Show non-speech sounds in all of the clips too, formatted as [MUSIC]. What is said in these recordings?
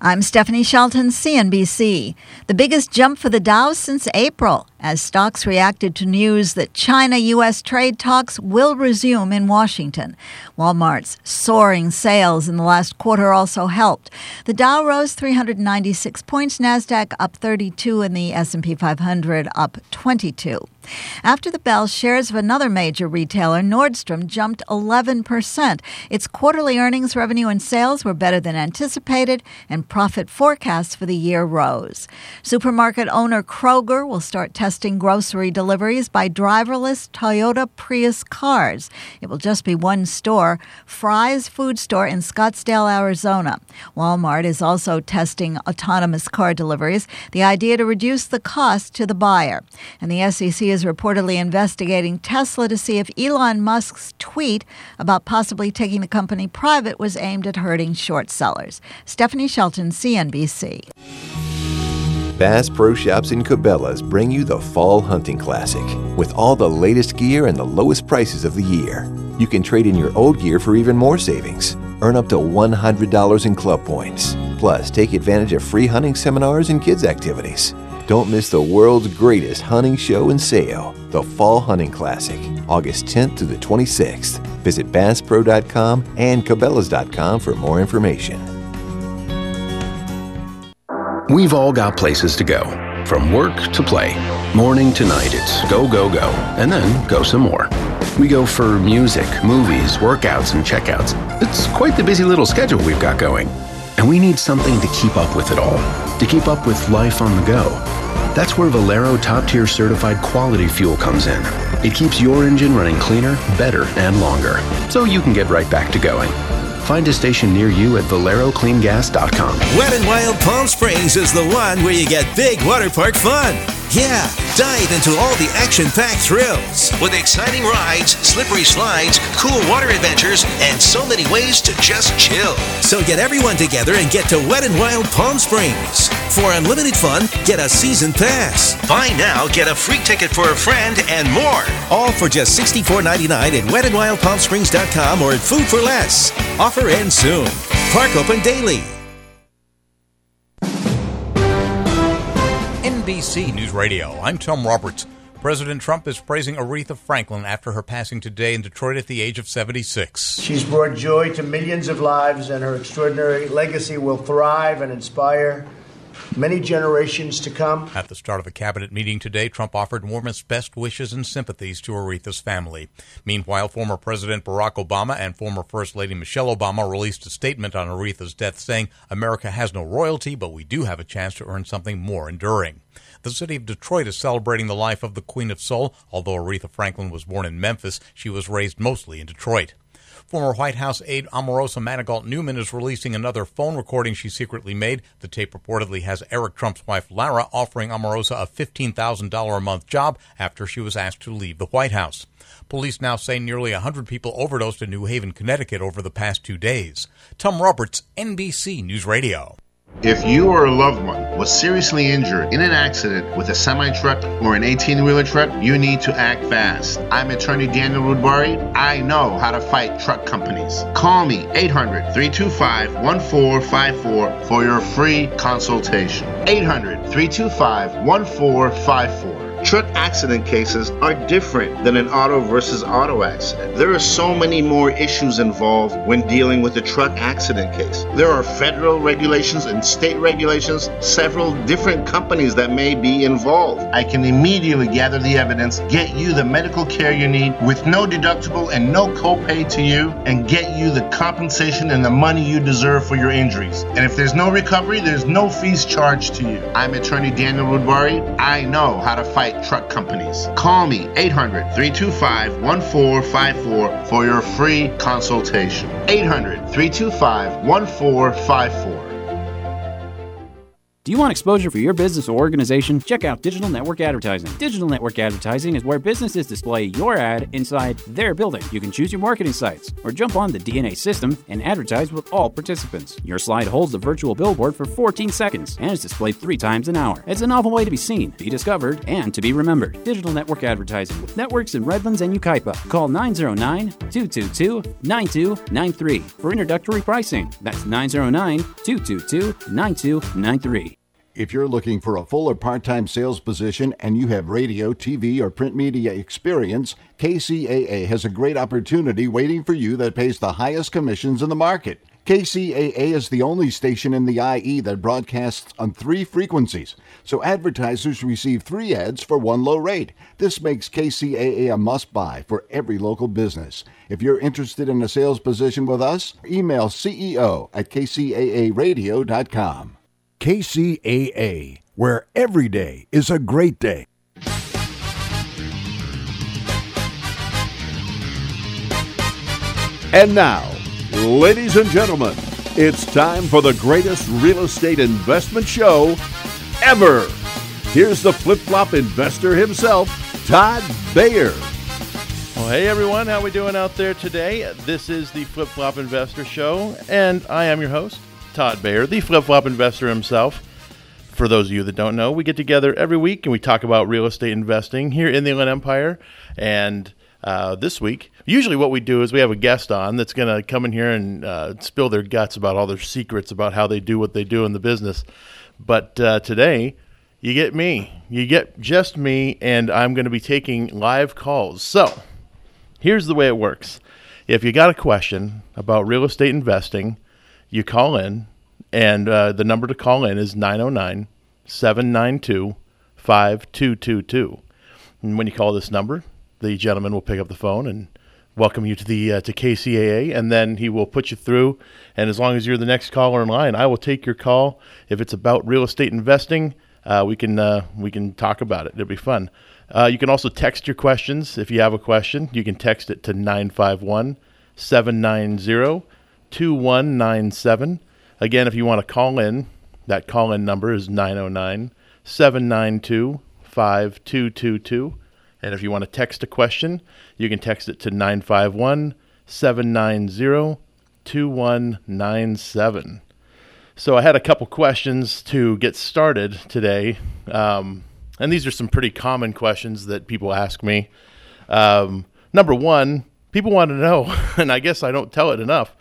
I'm Stephanie Shelton, CNBC. The biggest jump for the Dow since April as stocks reacted to news that China U.S. trade talks will resume in Washington. Walmart's soaring sales in the last quarter also helped. The Dow rose 396 points, Nasdaq up 32 and the S&P 500 up 22. After the bell, shares of another major retailer, Nordstrom, jumped 11%. Its quarterly earnings, revenue, and sales were better than anticipated, and profit forecasts for the year rose. Supermarket owner Kroger will start testing grocery deliveries by driverless Toyota Prius cars. It will just be one store, Fry's Food Store in Scottsdale, Arizona. Walmart is also testing autonomous car deliveries, the idea to reduce the cost to the buyer. And the SEC is is reportedly investigating Tesla to see if Elon Musk's tweet about possibly taking the company private was aimed at hurting short sellers. Stephanie Shelton, CNBC. Bass Pro Shops and Cabela's bring you the Fall Hunting Classic with all the latest gear and the lowest prices of the year. You can trade in your old gear for even more savings. Earn up to $100 in club points. Plus, take advantage of free hunting seminars and kids' activities. Don't miss the world's greatest hunting show and sale, the Fall Hunting Classic, August 10th to the 26th. Visit BassPro.com and Cabela's.com for more information. We've all got places to go, from work to play. Morning to night, it's go, go, go, and then go some more. We go for music, movies, workouts, and checkouts. It's quite the busy little schedule we've got going. And we need something to keep up with it all, to keep up with life on the go. That's where Valero top tier certified quality fuel comes in. It keeps your engine running cleaner, better, and longer, so you can get right back to going. Find a station near you at valerocleangas.com. Wet and Wild Palm Springs is the one where you get big water park fun. Yeah, dive into all the action packed thrills with exciting rides, slippery slides, cool water adventures, and so many ways to just chill. So get everyone together and get to Wet Wild Palm Springs. For unlimited fun, get a season pass. Buy now, get a free ticket for a friend, and more. All for just $64.99 at wetandwildpalmsprings.com or at Food for Less. Offer ends soon. Park open daily. NBC News Radio. I'm Tom Roberts. President Trump is praising Aretha Franklin after her passing today in Detroit at the age of 76. She's brought joy to millions of lives, and her extraordinary legacy will thrive and inspire many generations to come. At the start of a cabinet meeting today, Trump offered warmest best wishes and sympathies to Aretha's family. Meanwhile, former President Barack Obama and former First Lady Michelle Obama released a statement on Aretha's death saying, America has no royalty, but we do have a chance to earn something more enduring. The city of Detroit is celebrating the life of the Queen of Soul. Although Aretha Franklin was born in Memphis, she was raised mostly in Detroit. Former White House aide Omarosa Manigault Newman is releasing another phone recording she secretly made. The tape reportedly has Eric Trump's wife Lara offering Omarosa a $15,000 a month job after she was asked to leave the White House. Police now say nearly 100 people overdosed in New Haven, Connecticut over the past two days. Tom Roberts, NBC News Radio. If you or a loved one was seriously injured in an accident with a semi truck or an 18 wheeler truck, you need to act fast. I'm attorney Daniel Rudbari. I know how to fight truck companies. Call me 800 325 1454 for your free consultation. 800 325 1454. Truck accident cases are different than an auto versus auto accident. There are so many more issues involved when dealing with a truck accident case. There are federal regulations and state regulations, several different companies that may be involved. I can immediately gather the evidence, get you the medical care you need with no deductible and no copay to you, and get you the compensation and the money you deserve for your injuries. And if there's no recovery, there's no fees charged to you. I'm attorney Daniel Rudbari. I know how to fight truck companies. Call me 800 325 1454 for your free consultation. 800 325 1454. Do you want exposure for your business or organization? Check out Digital Network Advertising. Digital Network Advertising is where businesses display your ad inside their building. You can choose your marketing sites or jump on the DNA system and advertise with all participants. Your slide holds the virtual billboard for 14 seconds and is displayed three times an hour. It's a novel way to be seen, be discovered, and to be remembered. Digital Network Advertising with networks in Redlands and Yucaipa. Call 909 222 9293 for introductory pricing. That's 909 222 9293. If you're looking for a full or part time sales position and you have radio, TV, or print media experience, KCAA has a great opportunity waiting for you that pays the highest commissions in the market. KCAA is the only station in the IE that broadcasts on three frequencies, so advertisers receive three ads for one low rate. This makes KCAA a must buy for every local business. If you're interested in a sales position with us, email CEO at kcaaradio.com. KCAA, where every day is a great day. And now, ladies and gentlemen, it's time for the greatest real estate investment show ever. Here's the flip flop investor himself, Todd Bayer. Well, hey everyone, how we doing out there today? This is the Flip Flop Investor Show, and I am your host, Todd Bayer, the flip flop investor himself. For those of you that don't know, we get together every week and we talk about real estate investing here in the Inland Empire. And uh, this week, usually what we do is we have a guest on that's going to come in here and uh, spill their guts about all their secrets about how they do what they do in the business. But uh, today, you get me. You get just me, and I'm going to be taking live calls. So here's the way it works if you got a question about real estate investing, you call in, and uh, the number to call in is 909 792 5222. And when you call this number, the gentleman will pick up the phone and welcome you to the uh, to KCAA, and then he will put you through. And as long as you're the next caller in line, I will take your call. If it's about real estate investing, uh, we can uh, we can talk about it. It'll be fun. Uh, you can also text your questions if you have a question. You can text it to 951 790 2197. Again, if you want to call in, that call in number is 909 792 5222. And if you want to text a question, you can text it to 951 790 2197. So I had a couple questions to get started today. Um, and these are some pretty common questions that people ask me. Um, number one, people want to know, [LAUGHS] and I guess I don't tell it enough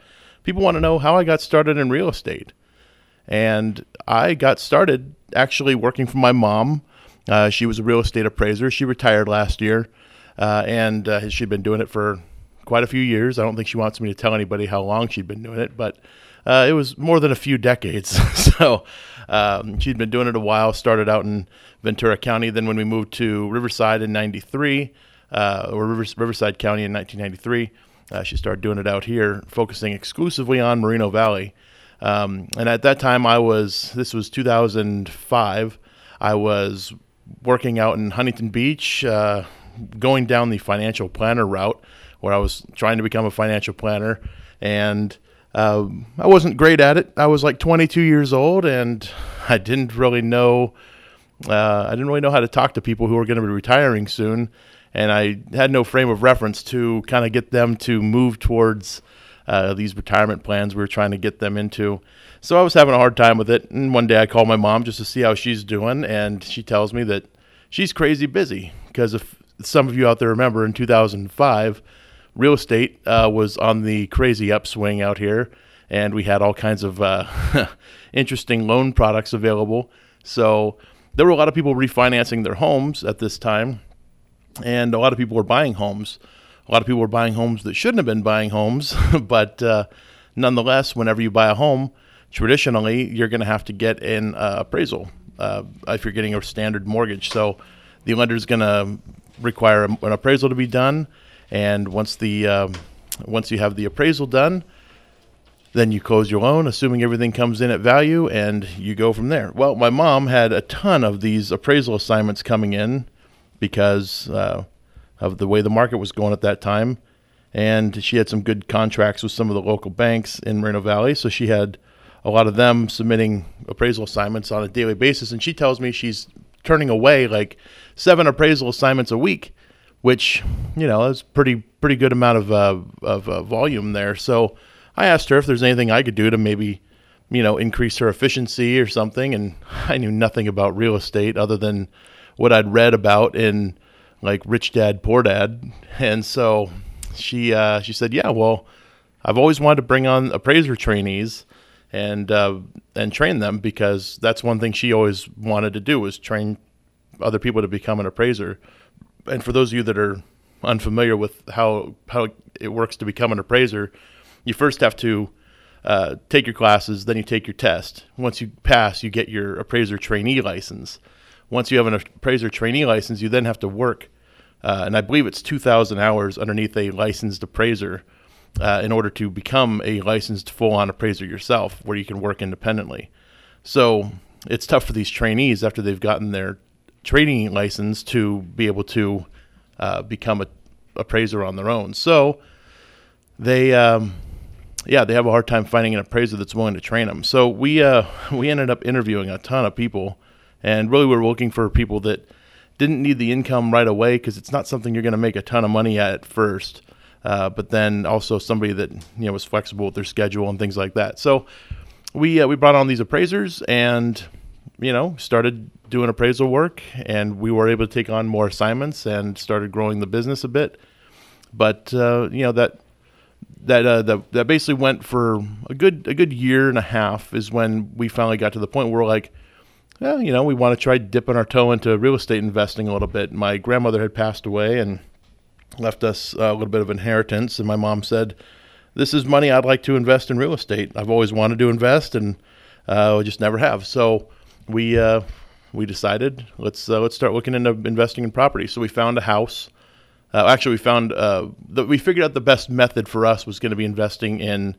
people want to know how I got started in real estate. And I got started actually working for my mom Uh, she was a real estate appraiser. She retired last year, uh, and uh, she'd been doing it for quite a few years. I don't think she wants me to tell anybody how long she'd been doing it, but uh, it was more than a few decades. [LAUGHS] so um, she'd been doing it a while. Started out in Ventura County. Then when we moved to Riverside in '93, uh, or Rivers, Riverside County in 1993, uh, she started doing it out here, focusing exclusively on Moreno Valley. Um, and at that time, I was this was 2005. I was working out in Huntington Beach, uh, going down the financial planner route, where I was trying to become a financial planner, and um, I wasn't great at it. I was like 22 years old, and [LAUGHS] I didn't really know. Uh, I didn't really know how to talk to people who were going to be retiring soon, and I had no frame of reference to kind of get them to move towards uh, these retirement plans we were trying to get them into. So I was having a hard time with it. And one day I called my mom just to see how she's doing, and she tells me that she's crazy busy because if some of you out there remember in 2005 real estate uh, was on the crazy upswing out here, and we had all kinds of uh, [LAUGHS] interesting loan products available. So there were a lot of people refinancing their homes at this time, and a lot of people were buying homes. A lot of people were buying homes that shouldn't have been buying homes, [LAUGHS] but uh, nonetheless, whenever you buy a home, traditionally you're going to have to get an uh, appraisal uh, if you're getting a standard mortgage. So the lender is going to require an appraisal to be done and once the um, once you have the appraisal done, then you close your loan, assuming everything comes in at value, and you go from there. Well, my mom had a ton of these appraisal assignments coming in because uh, of the way the market was going at that time, and she had some good contracts with some of the local banks in Moreno Valley, so she had a lot of them submitting appraisal assignments on a daily basis, and she tells me she's turning away like seven appraisal assignments a week which you know is pretty pretty good amount of uh, of uh, volume there. So I asked her if there's anything I could do to maybe you know increase her efficiency or something, and I knew nothing about real estate other than what I'd read about in like Rich Dad Poor Dad, and so she uh, she said, yeah, well, I've always wanted to bring on appraiser trainees and uh, and train them because that's one thing she always wanted to do was train other people to become an appraiser and for those of you that are unfamiliar with how how it works to become an appraiser, you first have to uh, take your classes, then you take your test. Once you pass, you get your appraiser trainee license. Once you have an appraiser trainee license, you then have to work, uh, and I believe it's 2,000 hours underneath a licensed appraiser uh, in order to become a licensed full-on appraiser yourself, where you can work independently. So it's tough for these trainees after they've gotten their training license to be able to uh, become a appraiser on their own. So they, um, yeah, they have a hard time finding an appraiser that's willing to train them. So we uh, [LAUGHS] we ended up interviewing a ton of people, and really we are looking for people that didn't need the income right away because it's not something you're going to make a ton of money at first. Uh, but then also somebody that you know was flexible with their schedule and things like that. So we uh, we brought on these appraisers and you know started doing appraisal work, and we were able to take on more assignments and started growing the business a bit. But uh, you know that that uh, that that basically went for a good a good year and a half is when we finally got to the point where we're like, well, you know, we want to try dipping our toe into real estate investing a little bit. My grandmother had passed away and left us a little bit of inheritance, and my mom said, "This is money I'd like to invest in real estate. I've always wanted to invest, and uh, we just never have." So we uh, we decided let's uh, let's start looking into investing in property. So we found a house. Uh, actually, we found uh, that we figured out the best method for us was going to be investing in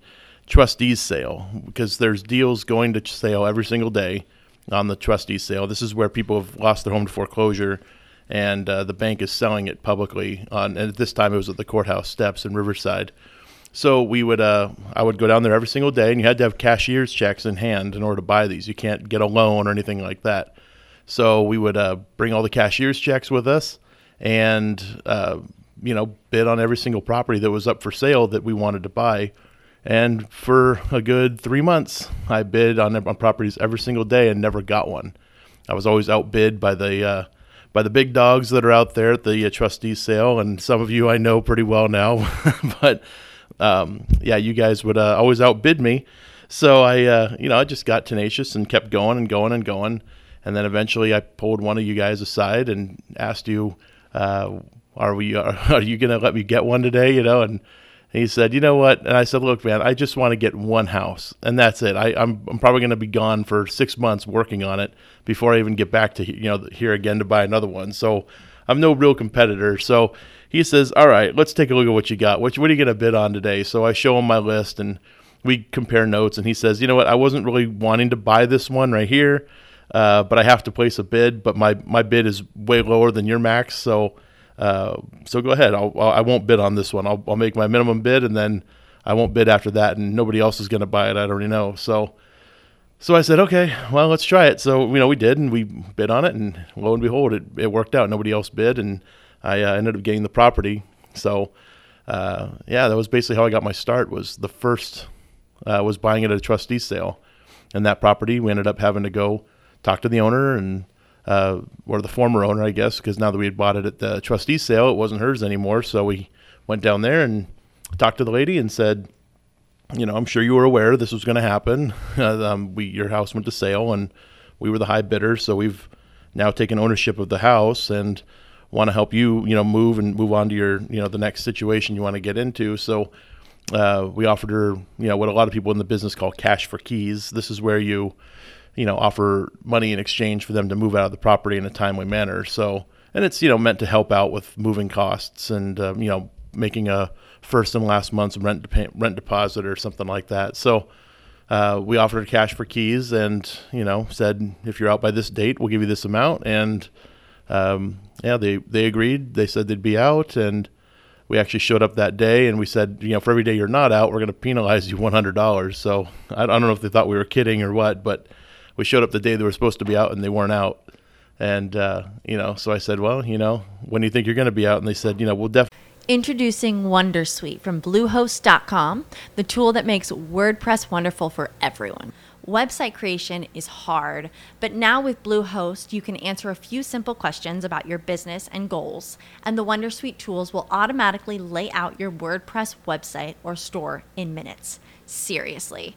trustees sale because there's deals going to sale every single day on the trustee sale. This is where people have lost their home to foreclosure, and uh, the bank is selling it publicly. On and at this time, it was at the courthouse steps in Riverside. So we would, uh, I would go down there every single day, and you had to have cashier's checks in hand in order to buy these. You can't get a loan or anything like that. So we would uh, bring all the cashier's checks with us, and uh, you know bid on every single property that was up for sale that we wanted to buy. And for a good three months, I bid on, on properties every single day and never got one. I was always outbid by the uh, by the big dogs that are out there at the uh, trustees sale, and some of you I know pretty well now. [LAUGHS] but um, yeah, you guys would uh, always outbid me. So I, uh, you know, I just got tenacious and kept going and going and going And then eventually I pulled one of you guys aside and asked you, uh, are we, are, [LAUGHS] are you going to let me get one today? You know, and he said, you know what? And I said, look, man, I just want to get one house and that's it. I, I'm, I'm probably going to be gone for six months working on it before I even get back to, you know, here again to buy another one. So I'm no real competitor. So he says, all right, let's take a look at what you got. What, what are you going to bid on today? So I show him my list and we compare notes and he says, you know what? I wasn't really wanting to buy this one right here. Uh, but I have to place a bid, but my, my bid is way lower than your max. So, uh, so go ahead. I'll, I won't bid on this one. I'll, I'll make my minimum bid and then I won't bid after that and nobody else is going to buy it. I already know. So, so I said, okay, well, let's try it. So, you know, we did and we bid on it and lo and behold, it, it worked out. Nobody else bid and I uh, ended up getting the property. So, uh, yeah, that was basically how I got my start was the first, uh, was buying it at a trustee sale and that property. We ended up having to go talk to the owner and uh, or the former owner, I guess, because now that we had bought it at the trustee sale, it wasn't hers anymore. So we went down there and talked to the lady and said, you know, I'm sure you were aware this was going to happen. [LAUGHS] um, we your house went to sale and we were the high bidder, so we've now taken ownership of the house and want to help you, you know, move and move on to your, you know, the next situation you want to get into. So uh, we offered her, you know, what a lot of people in the business call cash for keys. This is where you you know, offer money in exchange for them to move out of the property in a timely manner. So, and it's, you know, meant to help out with moving costs and, uh, you know, making a first and last month's rent, pay, rent deposit or something like that. So, uh, we offered cash for keys and, you know, said, if you're out by this date, we'll give you this amount. And, um, yeah, they, they agreed. They said they'd be out and, we actually showed up that day and we said, you know, for every day you're not out, we're going to penalize you $100. So I, don't know if they thought we were kidding or what, but we showed up the day they were supposed to be out and they weren't out. And, uh, you know, so I said, well, you know, when do you think you're going to be out? And they said, you know, we'll definitely. Introducing Wondersuite from Bluehost.com, the tool that makes WordPress wonderful for everyone. Website creation is hard, but now with Bluehost, you can answer a few simple questions about your business and goals, and the Wondersuite tools will automatically lay out your WordPress website or store in minutes. Seriously.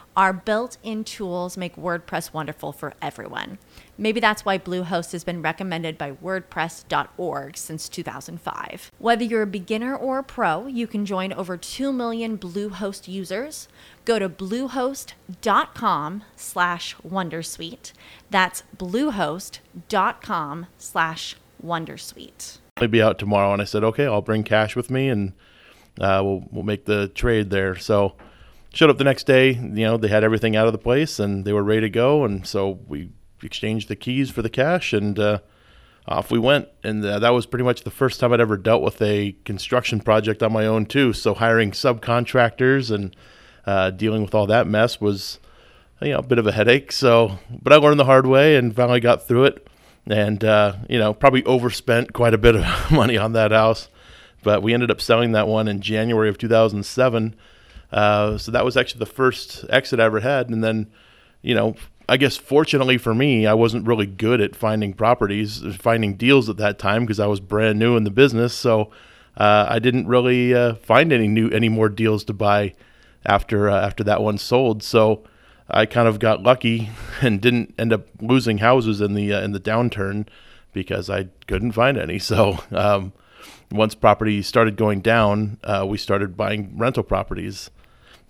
Our built in tools make WordPress wonderful for everyone. Maybe that's why Bluehost has been recommended by WordPress.org since 2005. Whether you're a beginner or a pro, you can join over 2 million Bluehost users. Go to bluehost.com slash Wondersuite. That's bluehost.com slash Wondersuite. I'll be out tomorrow, and I said, okay, I'll bring cash with me, and uh, we'll, we'll make the trade there. So showed up the next day. You know, they had everything out of the place and they were ready to go. And so we exchanged the keys for the cash and uh, off we went. And uh, that was pretty much the first time I'd ever dealt with a construction project on my own, too. So hiring subcontractors and uh, dealing with all that mess was, you know, a bit of a headache. So, but I learned the hard way and finally got through it. And, uh, you know, probably overspent quite a bit of [LAUGHS] money on that house. But we ended up selling that one in January of 2007 uh, so that was actually the first exit I ever had. And then, you know, I guess fortunately for me, I wasn't really good at finding properties, finding deals at that time because I was brand new in the business. So uh, I didn't really uh, find any new any more deals to buy after uh, after that one sold. So I kind of got lucky [LAUGHS] and didn't end up losing houses in the uh, in the downturn because I couldn't find any. So um, once property started going down, we started buying rental properties.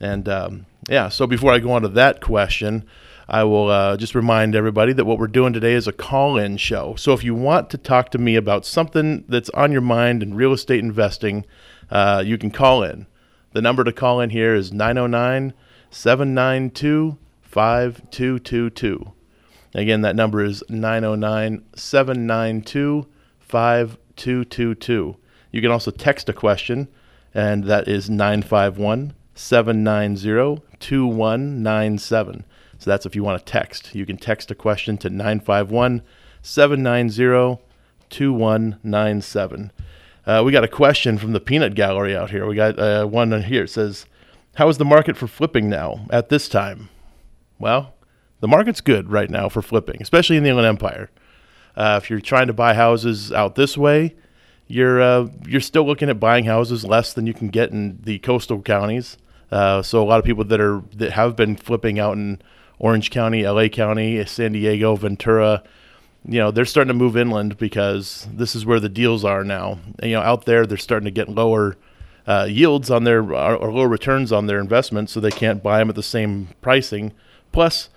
And um, yeah, so before I go on to that question, I will uh, just remind everybody that what we're doing today is a call in show. So if you want to talk to me about something that's on your mind in real estate investing, uh, you can call in. The number to call in here is 909 792 5222. Again, that number is 909 792 5222. You can also text a question, and that is 951 790 2197. So that's if you want to text. You can text a question to 951 790 2197. Uh, we got a question from the peanut gallery out here. We got uh, one here. It says, "How is the market for flipping now at this time?" Well, the market's good right now for flipping, especially in the Inland Empire. Uh, if you're trying to buy houses out this way, you're uh, you're still looking at buying houses less than you can get in the coastal counties. Uh, so a lot of people that are that have been flipping out in Orange County, LA County, San Diego, Ventura, you know, they're starting to move inland because this is where the deals are now. And, you know, out there they're starting to get lower uh, yields on their or lower returns on their investments, so they can't buy them at the same pricing. Plus,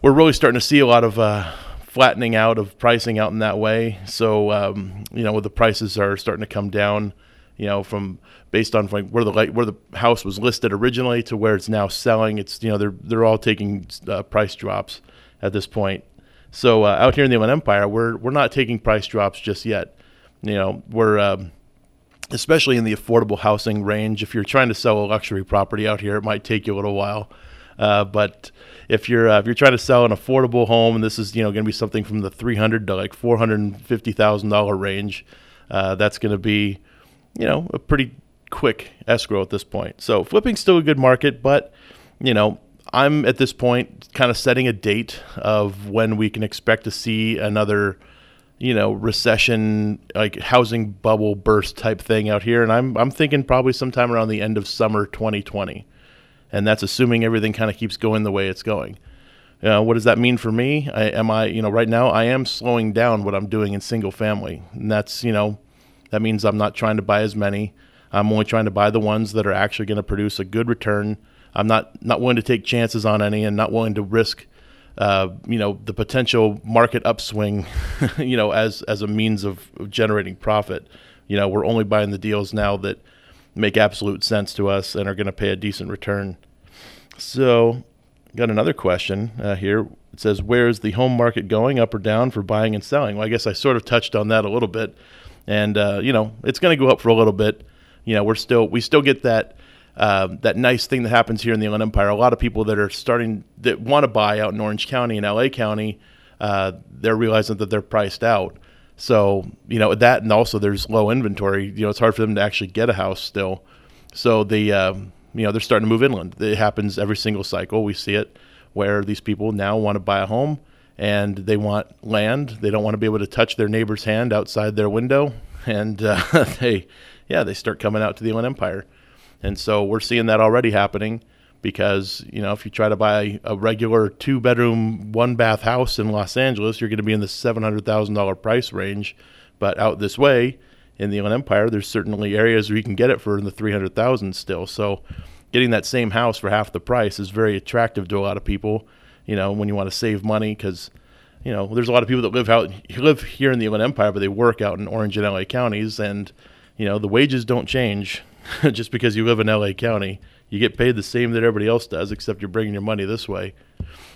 we're really starting to see a lot of uh, flattening out of pricing out in that way. So um, you know, the prices are starting to come down. You know, from based on like where the where the house was listed originally to where it's now selling. It's you know they're they're all taking uh, price drops at this point. So uh, out here in the Inland Empire, we're we're not taking price drops just yet. You know, we're um, especially in the affordable housing range. If you're trying to sell a luxury property out here, it might take you a little while. Uh, but if you're uh, if you're trying to sell an affordable home, and this is you know going to be something from the three hundred to like four hundred and fifty thousand dollar range, uh, that's going to be you know a pretty quick escrow at this point. So flipping's still a good market, but you know I'm at this point kind of setting a date of when we can expect to see another you know recession like housing bubble burst type thing out here and I'm I'm thinking probably sometime around the end of summer 2020 and that's assuming everything kind of keeps going the way it's going. Uh, what does that mean for me? I, am I, you know, right now I am slowing down what I'm doing in single family, and that's, you know, that means I'm not trying to buy as many. I'm only trying to buy the ones that are actually going to produce a good return. I'm not not willing to take chances on any, and not willing to risk, uh, you know, the potential market upswing, [LAUGHS] you know, as as a means of generating profit. You know, we're only buying the deals now that make absolute sense to us and are going to pay a decent return. So, got another question uh, here. It says, "Where is the home market going, up or down, for buying and selling?" Well, I guess I sort of touched on that a little bit, and uh, you know, it's going to go up for a little bit. You know, we're still we still get that. Uh, that nice thing that happens here in the Inland Empire. A lot of people that are starting that want to buy out in Orange County and LA County, uh, they're realizing that they're priced out. So, you know, that and also there's low inventory. You know, it's hard for them to actually get a house still. So the, um, you know, they're starting to move inland. It happens every single cycle. We see it where these people now want to buy a home and they want land. They don't want to be able to touch their neighbor's hand outside their window. [LAUGHS] And uh, [LAUGHS] they, yeah, they start coming out to the Inland Empire. And so we're seeing that already happening because you know if you try to buy a regular two bedroom one bath house in Los Angeles you're going to be in the $700,000 price range. But out this way in the Inland Empire there's certainly areas where you can get it for in the 300,000 still. So getting that same house for half the price is very attractive to a lot of people you know when you want to save money cuz you know there's a lot of people that live out live here in the Inland Empire but they work out in Orange and LA counties and you know the wages don't change [LAUGHS] just because you live in LA County you get paid the same that everybody else does, except you're bringing your money this way.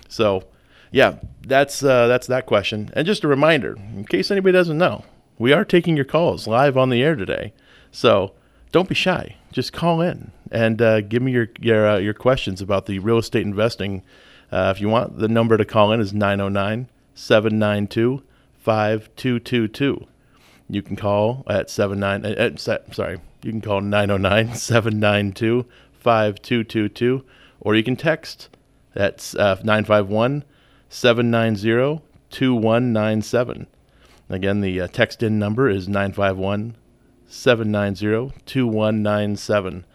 So, yeah, that's uh, that's that question. And just a reminder, in case anybody doesn't know, we are taking your calls live on the air today. So don't be shy. Just call in and uh, give me your your uh, your questions about the real estate investing. Uh, if you want, the number to call in is 909 792 5222. You can call at 79 uh, uh, sorry, you can call 909 792 5222, or you can text That's uh, 951 790 2197. Again, the uh, text in number is 951 790 2197.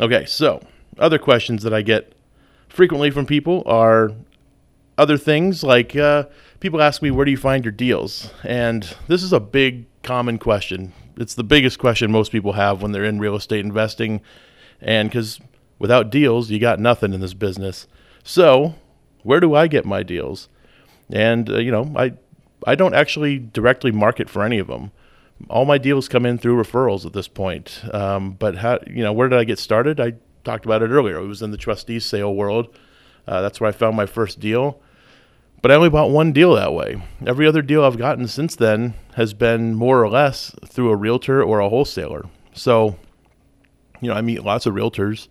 Okay, so other questions that I get frequently from people are other things like uh, people ask me, Where do you find your deals? And this is a big, common question. It's the biggest question most people have when they're in real estate investing and because without deals, you got nothing in this business. So, where do I get my deals? And uh, you know, I I don't actually directly market for any of them. All my deals come in through referrals at this point. Um, but how you know where did I get started? I talked about it earlier. It was in the trustee sale world. Uh, that's where I found my first deal. But I only bought one deal that way. Every other deal I've gotten since then has been more or less through a realtor or a wholesaler. So you know, I meet lots of realtors,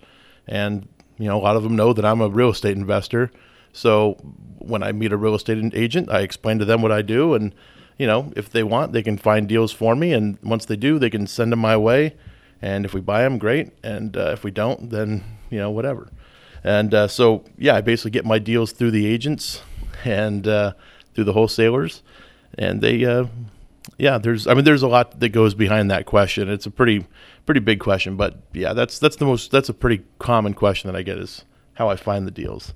and you know, a lot of them know that I'm a real estate investor. So when I meet a real estate agent, I explain to them what I do, and you know, if they want, they can find deals for me, and once they do, they can send them my way. And if we buy them, great. And uh, if we don't, then you know, whatever. And uh, so, yeah, I basically get my deals through the agents and uh, through the wholesalers, and they, uh, yeah, there's, I mean, there's a lot that goes behind that question. It's a pretty, pretty big question, but yeah, that's that's the most, that's a pretty common question that I get is how I find the deals.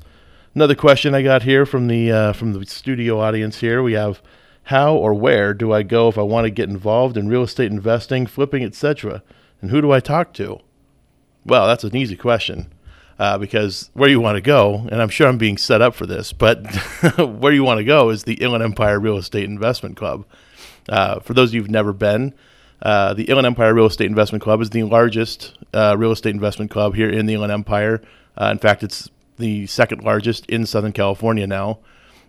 Another question I got here from the uh, from the studio audience here. We have, how or where do I go if I want to get involved in real estate investing, flipping, etc. And who do I talk to? Well, that's an easy question uh, because where you want to go, and I'm sure I'm being set up for this, but [LAUGHS] where you want to go is the Inland Empire Real Estate Investment Club. Uh, for those of you who've never been, uh, the Inland Empire Real Estate Investment Club is the largest uh, real estate investment club here in the Inland Empire. Uh, in fact, it's the second largest in Southern California now,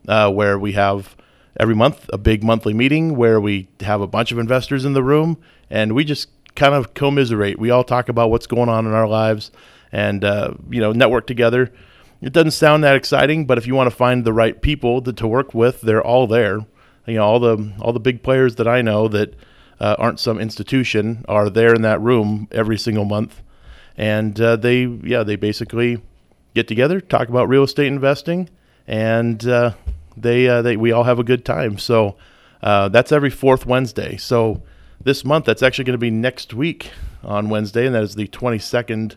uh, where we have every month a big monthly meeting where we have a bunch of investors in the room and we just kind of commiserate. We all talk about what's going on in our lives and you know network together. It doesn't sound that exciting, but if you want to find the right people to, to work with, they're all there. You know all the all the big players that I know that uh, aren't some institution are there in that room every single month, and uh, they yeah they basically get together, talk about real estate investing, and uh, they uh, they we all have a good time. So uh, that's every fourth Wednesday. So this month that's actually going to be next week on Wednesday, and that is the 22nd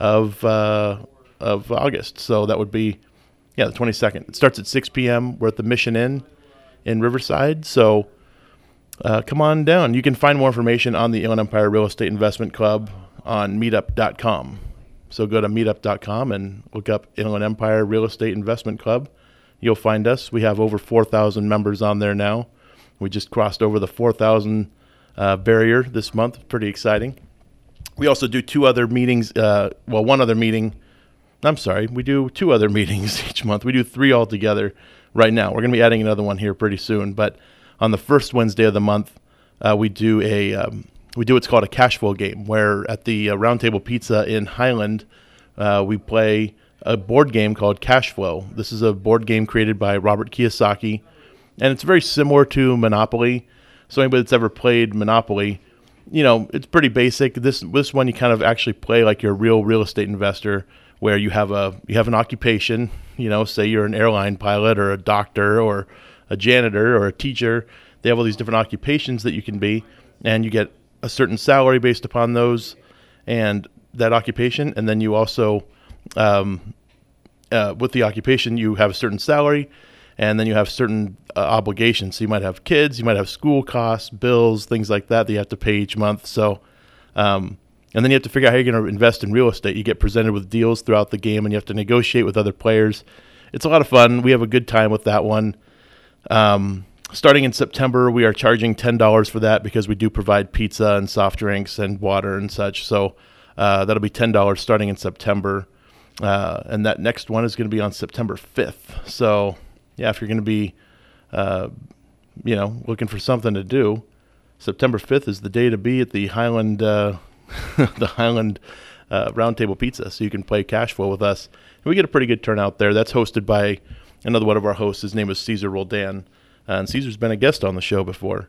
of uh, of August. So that would be yeah the 22nd. It starts at 6 p.m. We're at the Mission Inn in Riverside. So uh, come on down. You can find more information on the Inland Empire Real Estate Investment Club on Meetup.com. So go to Meetup.com and look up Inland Empire Real Estate Investment Club. You'll find us. We have over 4,000 members on there now. We just crossed over the 4,000 uh, barrier this month. Pretty exciting. We also do two other meetings. Uh, well, one other meeting. I'm sorry. We do two other [LAUGHS] meetings each month. We do three altogether right now. We're going to be adding another one here pretty soon. But on the first Wednesday of the month, uh, we do a um, we do what's called a cash flow game, where at the uh, Roundtable Pizza in Highland, uh, we play a board game called Cash Flow. This is a board game created by Robert Kiyosaki, and it's very similar to Monopoly. So anybody that's ever played Monopoly you know, it's pretty basic. This this one you kind of actually play like you're a real real estate investor, where you have a you have an occupation. You know, say you're an airline pilot or a doctor or a janitor or a teacher. They have all these different occupations that you can be, and you get a certain salary based upon those and that occupation, and then you also um, uh, with the occupation you have a certain salary and then you have certain uh, obligations. So you might have kids, you might have school costs, bills, things like that that you have to pay each month. So, um, and then you have to figure out how you're going to invest in real estate. You get presented with deals throughout the game, and you have to negotiate with other players. It's a lot of fun. We have a good time with that one. Um, starting in September, we are charging ten dollars for that because we do provide pizza and soft drinks and water and such. So uh, that'll be ten dollars starting in September. Uh, and that next one is going to be on September 5th. So yeah, if you're going to be, uh, you know, looking for something to do, September 5th is the day to be at the Highland, uh, [LAUGHS] the Highland uh, Roundtable Pizza, so you can play cash flow with us. And we get a pretty good turnout there. That's hosted by another one of our hosts. His name is Caesar Roldan, and Caesar's been a guest on the show before.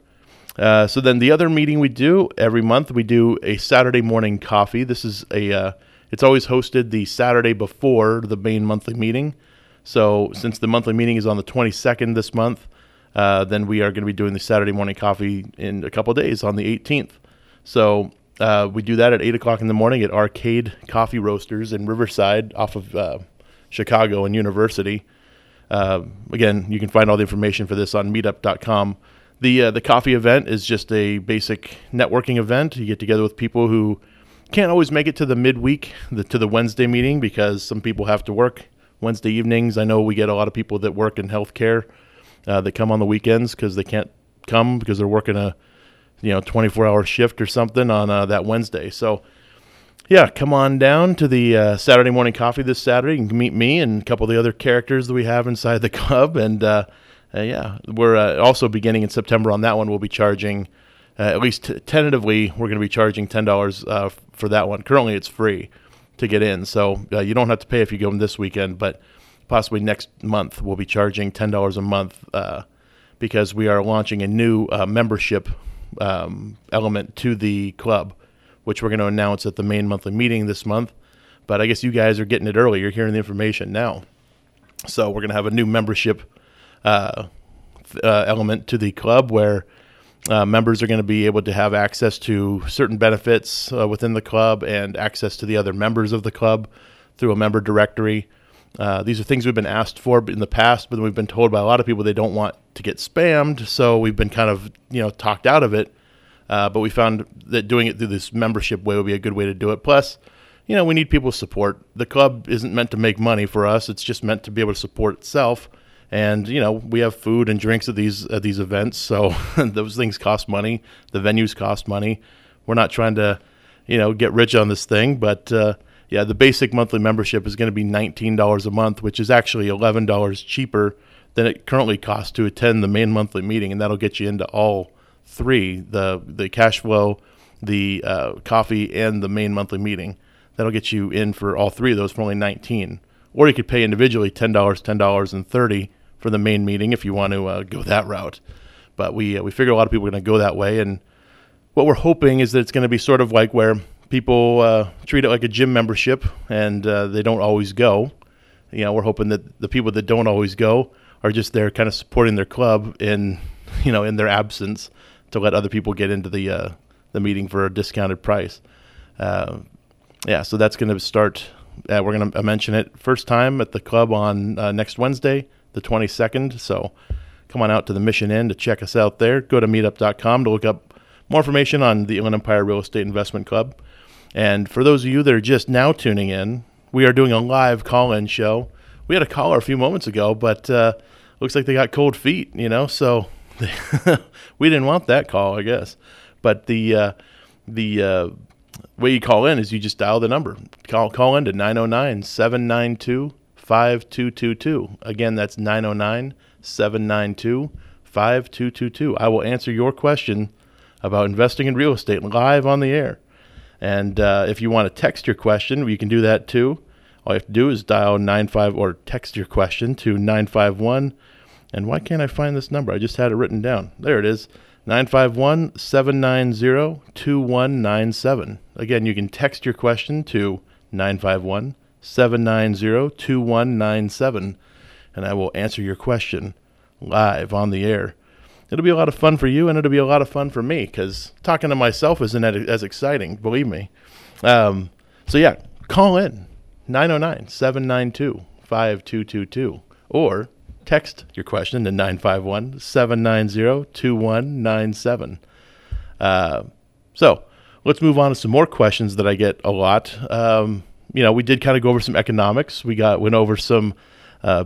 Uh, so then the other meeting we do every month, we do a Saturday morning coffee. This is a, uh, it's always hosted the Saturday before the main monthly meeting. So since the monthly meeting is on the 22nd this month, uh, then we are going to be doing the Saturday morning coffee in a couple days on the 18th. So uh, we do that at 8 o'clock in the morning at Arcade Coffee Roasters in Riverside off of uh, Chicago and University. Uh, again, you can find all the information for this on meetup.com. The, uh, the coffee event is just a basic networking event. You get together with people who can't always make it to the midweek, the, to the Wednesday meeting because some people have to work Wednesday evenings. I know we get a lot of people that work in healthcare uh, that come on the weekends because they can't come because they're working a you know 24 hour shift or something on uh, that Wednesday. So yeah, come on down to the uh, Saturday morning coffee this Saturday. Can meet me and a couple of the other characters that we have inside the [LAUGHS] club. And uh, uh, yeah, we're uh, also beginning in September on that one. We'll be charging. at least t- tentatively, we're going to be charging ten dollars for that one. Currently, it's free to get in. So uh, you don't have to pay if you go this weekend, but possibly next month we'll be charging ten dollars a month. Uh, because we are launching a new uh, membership um, element to the club, which we're going to announce at the main monthly meeting this month. But I guess you guys are getting it early. You're hearing the information now. So we're going to have a new membership uh, uh, element to the club where uh, members are going to be able to have access to certain benefits uh, within the club and access to the other members of the club through a member directory. Uh, these are things we've been asked for in the past, but we've been told by a lot of people they don't want to get spammed. So we've been kind of you know talked out of it. Uh, but we found that doing it through this membership way would be a good way to do it. Plus, you know, we need people's support. The club isn't meant to make money for us; it's just meant to be able to support itself. And you know, we have food and drinks at these at these events, so [LAUGHS] those things cost money. The venues cost money. We're not trying to, you know, get rich on this thing, but uh, yeah, the basic monthly membership is going to be $19 a month, which is actually $11 cheaper than it currently costs to attend the main monthly meeting, and that'll get you into all three: the the cash flow, the uh, coffee, and the main monthly meeting. That'll get you in for all three of those for only 19. Or you could pay individually $10, $10, and 30 for the main meeting if you want to uh, go that route. But we uh, we figure a lot of people are going to go that way, and what we're hoping is that it's going to be sort of like where people uh, treat it like a gym membership, and uh, they don't always go. You know, we're hoping that the people that don't always go are just there, kind of supporting their club in you know in their absence to let other people get into the uh, the meeting for a discounted price. Uh, yeah, so that's going to start. we're going to mention it first time at the club on next Wednesday the 22nd. So come on out to the Mission Inn to check us out there. Go to meetup.com to look up more information on the Inland Empire Real Estate Investment Club. And for those of you that are just now tuning in, we are doing a live call in show. We had a caller a few moments ago, but uh, looks like they got cold feet, you know, so [LAUGHS] we didn't want that call, I guess. But the uh, the uh, way you call in is you just dial the number. Call call in to 909 792 5222. Again, that's 909 792 5222. I will answer your question about investing in real estate live on the air. And uh, if you want to text your question, you can do that too. All you have to do is dial 95 or text your question to 951. And why can't I find this number? I just had it written down. There it is 951 790 2197. Again, you can text your question to 951 790 2197, and I will answer your question live on the air. It'll be a lot of fun for you, and it'll be a lot of fun for me because talking to myself isn't as exciting, believe me. Um, so, yeah, call in 909 792 5222 or text your question to 951 790 2197. Uh, so, let's move on to some more questions that I get a lot. Um, you know, we did kind of go over some economics. We got went over some. Uh,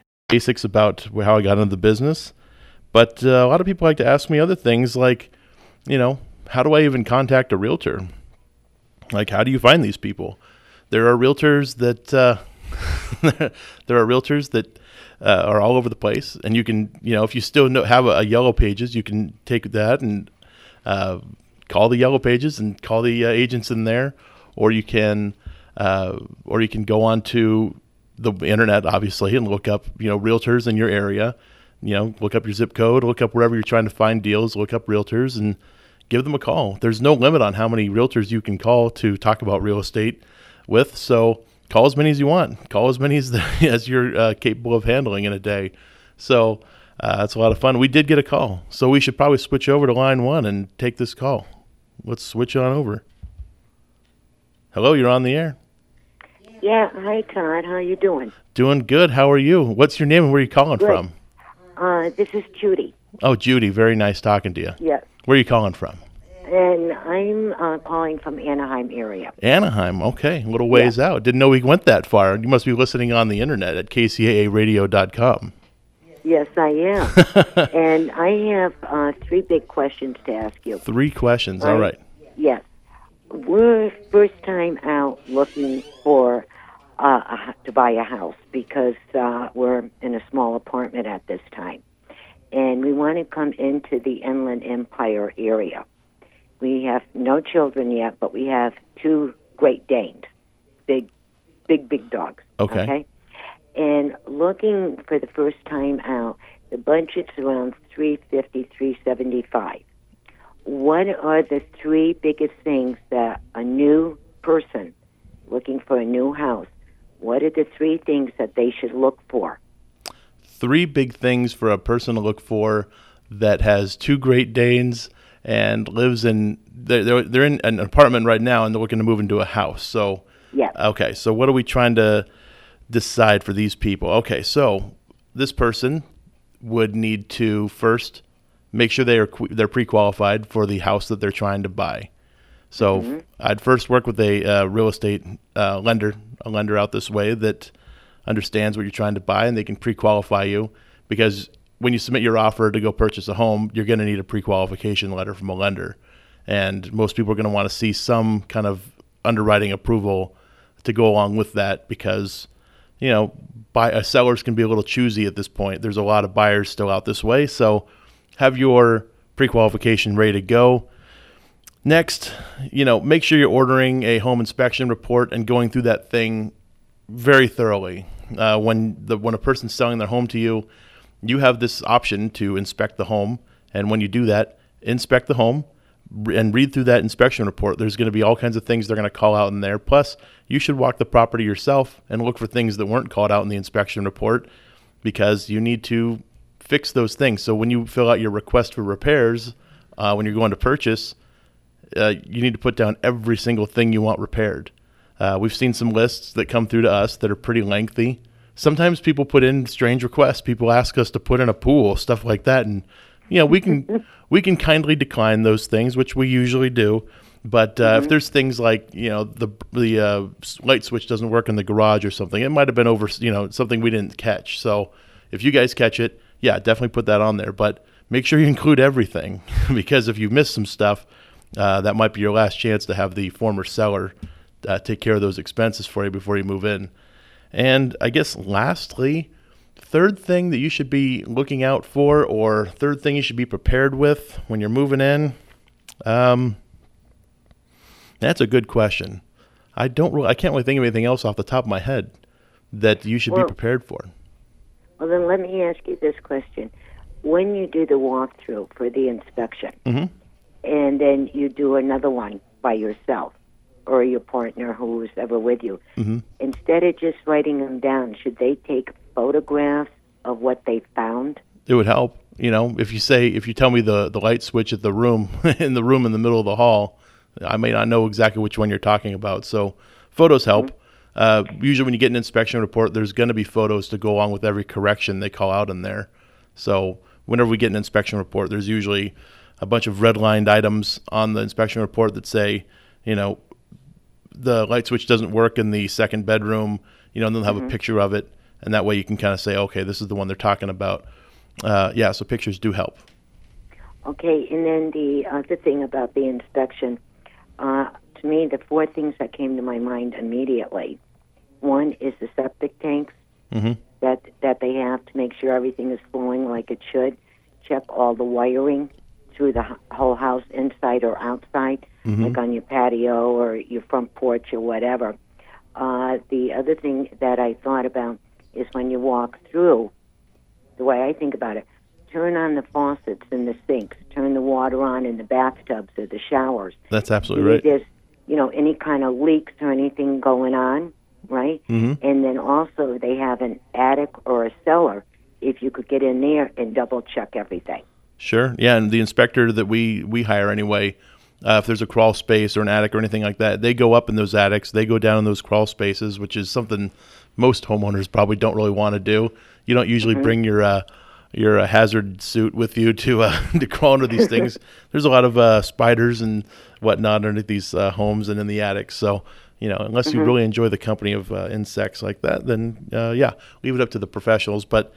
basics about how I got into the business. But uh, a lot of people like to ask me other things like, you know, how do I even contact a realtor? Like, how do you find these people? There are realtors that uh, [LAUGHS] there are realtors that uh, are all over the place, and you can, you know, if you still know, have a, a, yellow pages, you can take that and uh, call the yellow pages and call the uh, agents in there, or you can, uh, or you can go on to the internet, obviously, and look up, you know, realtors in your area. You know, look up your zip code, look up wherever you're trying to find deals, look up realtors and give them a call. There's no limit on how many realtors you can call to talk about real estate with. So call as many as you want. Call as many as, the, [LAUGHS] as you're uh, capable of handling in a day. So uh, that's a lot of fun. We did get a call. So we should probably switch over to line one and take this call. Let's switch on over. Hello, you're on the air. Yeah, hi Todd. How are you doing? Doing good. How are you? What's your name and where are you calling good. from? Uh, this is Judy. Oh, Judy. Very nice talking to you. Yes. Where are you calling from? And I'm uh, calling from Anaheim area. Anaheim. Okay, a little ways yeah. out. Didn't know we went that far. You must be listening on the internet at kcaaradio.com. Yes, I am. [LAUGHS] and I have uh, three big questions to ask you. Three questions. All right. Yes. We're first time out looking for uh, to buy a house because uh, we're in a small apartment at this time. And we want to come into the Inland Empire area. We have no children yet, but we have two Great Danes, big, big, big dogs. Okay. okay? And looking for the first time out, the budget's around three fifty, three seventy five. What are the three biggest things that a new person looking for a new house what are the three things that they should look for? Three big things for a person to look for that has two Great Danes and lives in they're they're in an apartment right now and they're looking to move into a house. So yeah. Okay, so what are we trying to decide for these people? Okay, so this person would need to first make sure they are they're pre-qualified for the house that they're trying to buy. So mm-hmm. I'd first work with a uh, real estate uh, lender, a lender out this way that understands what you're trying to buy, and they can pre-qualify you because when you submit your offer to go purchase a home, you're going to need a pre-qualification letter from a lender, and most people are going to want to see some kind of underwriting approval to go along with that because you know buy uh, sellers can be a little choosy at this point. There's a lot of buyers still out this way, so have your pre-qualification ready to go Next, you know, make sure you're ordering a home inspection report and going through that thing very thoroughly. Uh, when the when a person's selling their home to you, you have this option to inspect the home, and when you do that, inspect the home and read through that inspection report. There's going to be all kinds of things they're going to call out in there. Plus, you should walk the property yourself and look for things that weren't called out in the inspection report because you need to fix those things. So when you fill out your request for repairs, uh, when you're going to purchase uh, you need to put down every single thing you want repaired. Uh, we've seen some lists that come through to us that are pretty lengthy. Sometimes people put in strange requests. People ask us to put in a pool, stuff like that, and you know we can [LAUGHS] we can kindly decline those things, which we usually do. But uh, mm-hmm. if there's things like you know the the uh, light switch doesn't work in the garage or something, it might have been over you know something we didn't catch. So if you guys catch it, yeah, definitely put that on there. But make sure you include everything [LAUGHS] because if you miss some stuff, uh, that might be your last chance to have the former seller uh, take care of those expenses for you before you move in. And I guess lastly, third thing that you should be looking out for, or third thing you should be prepared with when you're moving in. Um, that's a good question. I don't really, I can't really think of anything else off the top of my head that you should well, be prepared for. Well, then let me ask you this question: When you do the walkthrough for the inspection, mm-hmm and then you do another one by yourself or your partner who's ever with you. Mm-hmm. Instead of just writing them down, should they take photographs of what they found? It would help. You know, if you say if you tell me the the light switch at the room [LAUGHS] in the room in the middle of the hall, I may not know exactly which one you're talking about. So photos help. Mm-hmm. Uh, usually, when you get an inspection report, there's going to be photos to go along with every correction they call out in there. So whenever we get an inspection report, there's usually a bunch of redlined items on the inspection report that say, you know, the light switch doesn't work in the second bedroom. You know, and they'll have Mhm. a picture of it, and that way you can kind of say, okay, this is the one they're talking about. Uh, yeah, so pictures do help. Okay, and then the other thing about the inspection, uh, to me, the four things that came to my mind immediately. One is the septic tanks Mm-hmm. that that they have to make sure everything is flowing like it should. Check all the wiring through the whole house, inside or outside, Mhm. like on your patio or your front porch or whatever. Uh, the other thing that I thought about is when you walk through, the way I think about it, turn on the faucets in the sinks, turn the water on in the bathtubs or the showers. That's absolutely right. There's, you know, any kind of leaks or anything going on, right? Mhm. And then also they have an attic or a cellar. If you could get in there and double check everything. Sure. Yeah, and the inspector that we we hire anyway, uh, if there's a crawl space or an attic or anything like that, they go up in those attics. They go down in those crawl spaces, which is something most homeowners probably don't really want to do. You don't usually Mhm. bring your uh, your uh, hazard suit with you to uh, [LAUGHS] to crawl under these things. [LAUGHS] There's a lot of uh, spiders and whatnot underneath these uh, homes and in the attics. So you know, unless you Mhm. really enjoy the company of uh, insects like that, then uh, yeah, leave it up to the professionals. But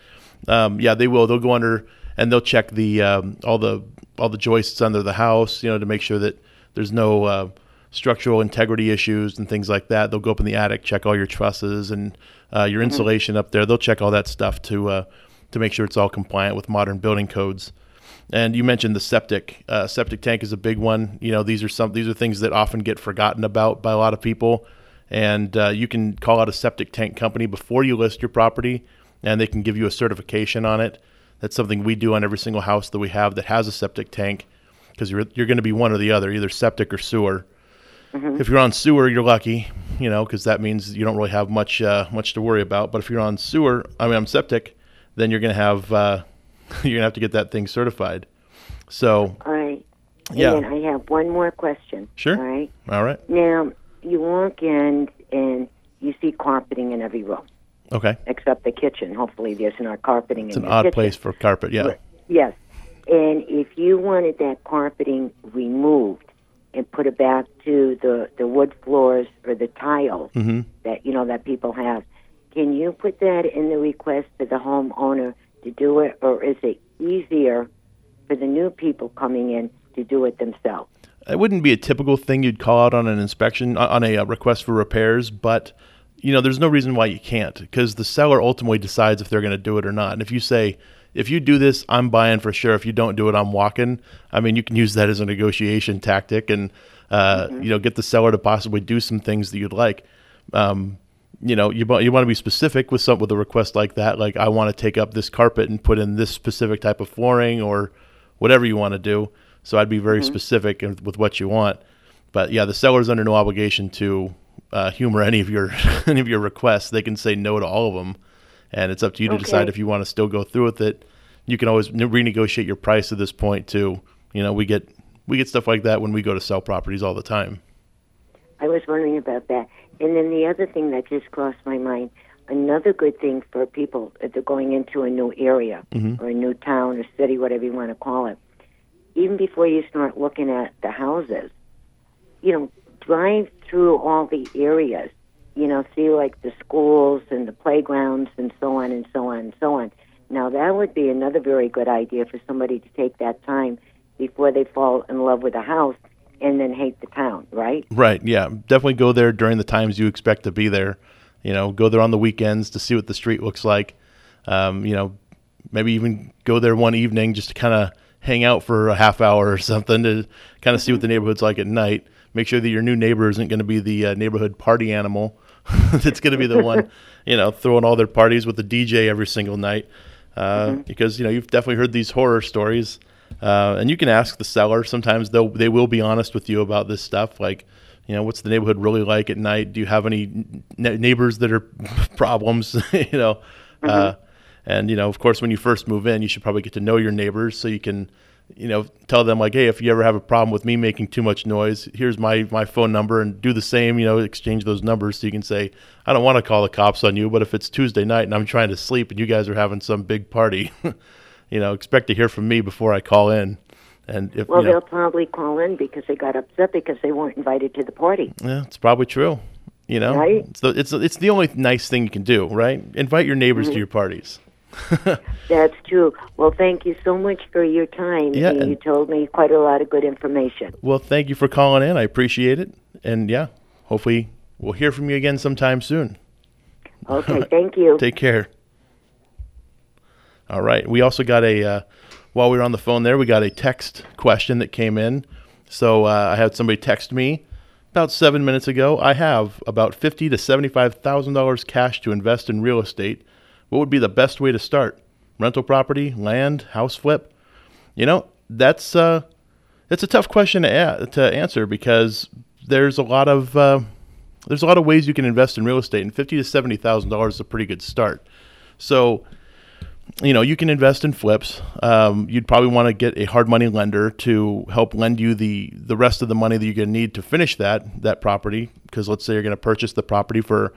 um, yeah, they will. They'll go under and they'll check the um, all the all the joists under the house, you know, to make sure that there's no uh, structural integrity issues and things like that. They'll go up in the attic, check all your trusses and uh, your Mhm. insulation up there. They'll check all that stuff to uh, to make sure it's all compliant with modern building codes. And you mentioned the septic. Uh, septic tank is a big one. You know, these are some these are things that often get forgotten about by a lot of people. And uh, you can call out a septic tank company before you list your property, and they can give you a certification on it. That's something we do on every single house that we have that has a septic tank, because you're you're going to be one or the other, either septic or sewer. Mhm. If you're on sewer, you're lucky, you know, because that means you don't really have much uh, much to worry about. But if you're on sewer, I mean, I'm septic, then you're going to have uh, [LAUGHS] you're going to have to get that thing certified. So, All right. And Yeah. I have one more question. Sure. All right. all right, Now you walk in and you see carpeting in every room okay, except the kitchen. Hopefully, there's not carpeting in the room. it's an odd kitchen. place for carpet. Yeah, Yes. And if you wanted that carpeting removed and put it back to the, the wood floors or the tiles hmm that you know that people have, can you put that in the request to the homeowner to do it, or is it easier for the new people coming in to do it themselves? it wouldn't be a typical thing you'd call out on an inspection on a uh, request for repairs, but you know, there's no reason why you can't because the seller ultimately decides if they're going to do it or not. And if you say, if you do this, I'm buying for sure. If you don't do it, I'm walking. I mean, you can use that as a negotiation tactic and uh, you know get the seller to possibly do some things that you'd like. Um, you know, you, you want to be specific with some with a request like that. Like, I want to take up this carpet and put in this specific type of flooring or whatever you want to do. So I'd be very Mhm. specific in- with what you want. But yeah, the seller's under no obligation to uh, humor any of your [LAUGHS] any of your requests. They can say no to all of them, and it's up to you to decide if you want to still go through with it. You can always renegotiate your price at this point too. You know, we get we get stuff like that when we go to sell properties all the time. I was wondering about that. And then the other thing that just crossed my mind, another good thing for people that are going into a new area Mhm. or a new town or city, whatever you want to call it, even before you start looking at the houses, you know, drive through all the areas, you know, see like the schools and the playgrounds and so on and so on and so on. Now, that would be another very good idea for somebody to take that time before they fall in love with a house and then hate the town, right? Right. Yeah. Definitely go there during the times you expect to be there. You know, go there on the weekends to see what the street looks like. Um, you know, maybe even go there one evening just to kind of hang out for a half hour or [LAUGHS] something to kind of see what the neighborhood's like at night. Make sure that your new neighbor isn't going to be the uh, neighborhood party animal. [LAUGHS] That's going to be the one, [LAUGHS] you know, throwing all their parties with the DJ every single night. Uh, Because you know you've definitely heard these horror stories, uh, and you can ask the seller. Sometimes they will they will be honest with you about this stuff. Like, you know, what's the neighborhood really like at night? Do you have any ne- neighbors that are [LAUGHS] problems? [LAUGHS] you know, uh, And you know, of course, when you first move in, you should probably get to know your neighbors so you can, you know, tell them like, hey, if you ever have a problem with me making too much noise, here's my my phone number, and do the same. You know, exchange those numbers so you can say, I don't want to call the cops on you, but if it's Tuesday night and I'm trying to sleep and you guys are having some big party, [LAUGHS] you know, expect to hear from me before I call in. And if Well, you know, they'll probably call in because they got upset because they weren't invited to the party. Yeah, it's probably true. You know, Right? it's the it's it's the only nice thing you can do, right? Invite your neighbors Mhm. to your parties. [LAUGHS] That's true. Well, thank you so much for your time. Yeah, you told me quite a lot of good information. Well, thank you for calling in. I appreciate it, and yeah, hopefully we'll hear from you again sometime soon. Okay, [LAUGHS] thank you. Take care. All right. We also got a uh, while we were on the phone there, we got a text question that came in. So uh, I had somebody text me about seven minutes ago. I have about fifty to seventy-five thousand dollars cash to invest in real estate. What would be the best way to start? Rental property, land, house flip? You know, that's uh, it's a tough question to a- to answer because there's a lot of uh, there's a lot of ways you can invest in real estate, and fifty to seventy thousand dollars is a pretty good start. So, you know, you can invest in flips. Um, you'd probably want to get a hard money lender to help lend you the the rest of the money that you're going to need to finish that that property. Because let's say you're going to purchase the property for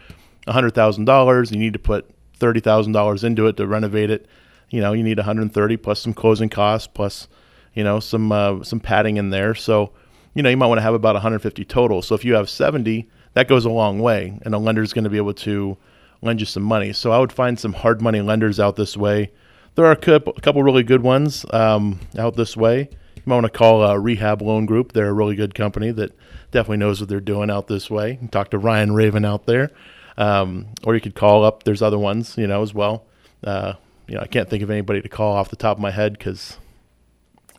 hundred thousand dollars, you need to put thirty thousand dollars into it to renovate it. You know, you need 130 plus some closing costs plus, you know, some uh, some padding in there. So, you know, you might want to have about 150 total. So if you have 70, that goes a long way, and a lender is going to be able to lend you some money. So I would find some hard money lenders out this way. There are a couple, really good ones um, out this way. You might want to call a Rehab Loan Group. They're a really good company that definitely knows what they're doing out this way. Talk to Ryan Raven out there, um, or you could call up. There's other ones, you know, as well. Uh, you know, I can't think of anybody to call off the top of my head because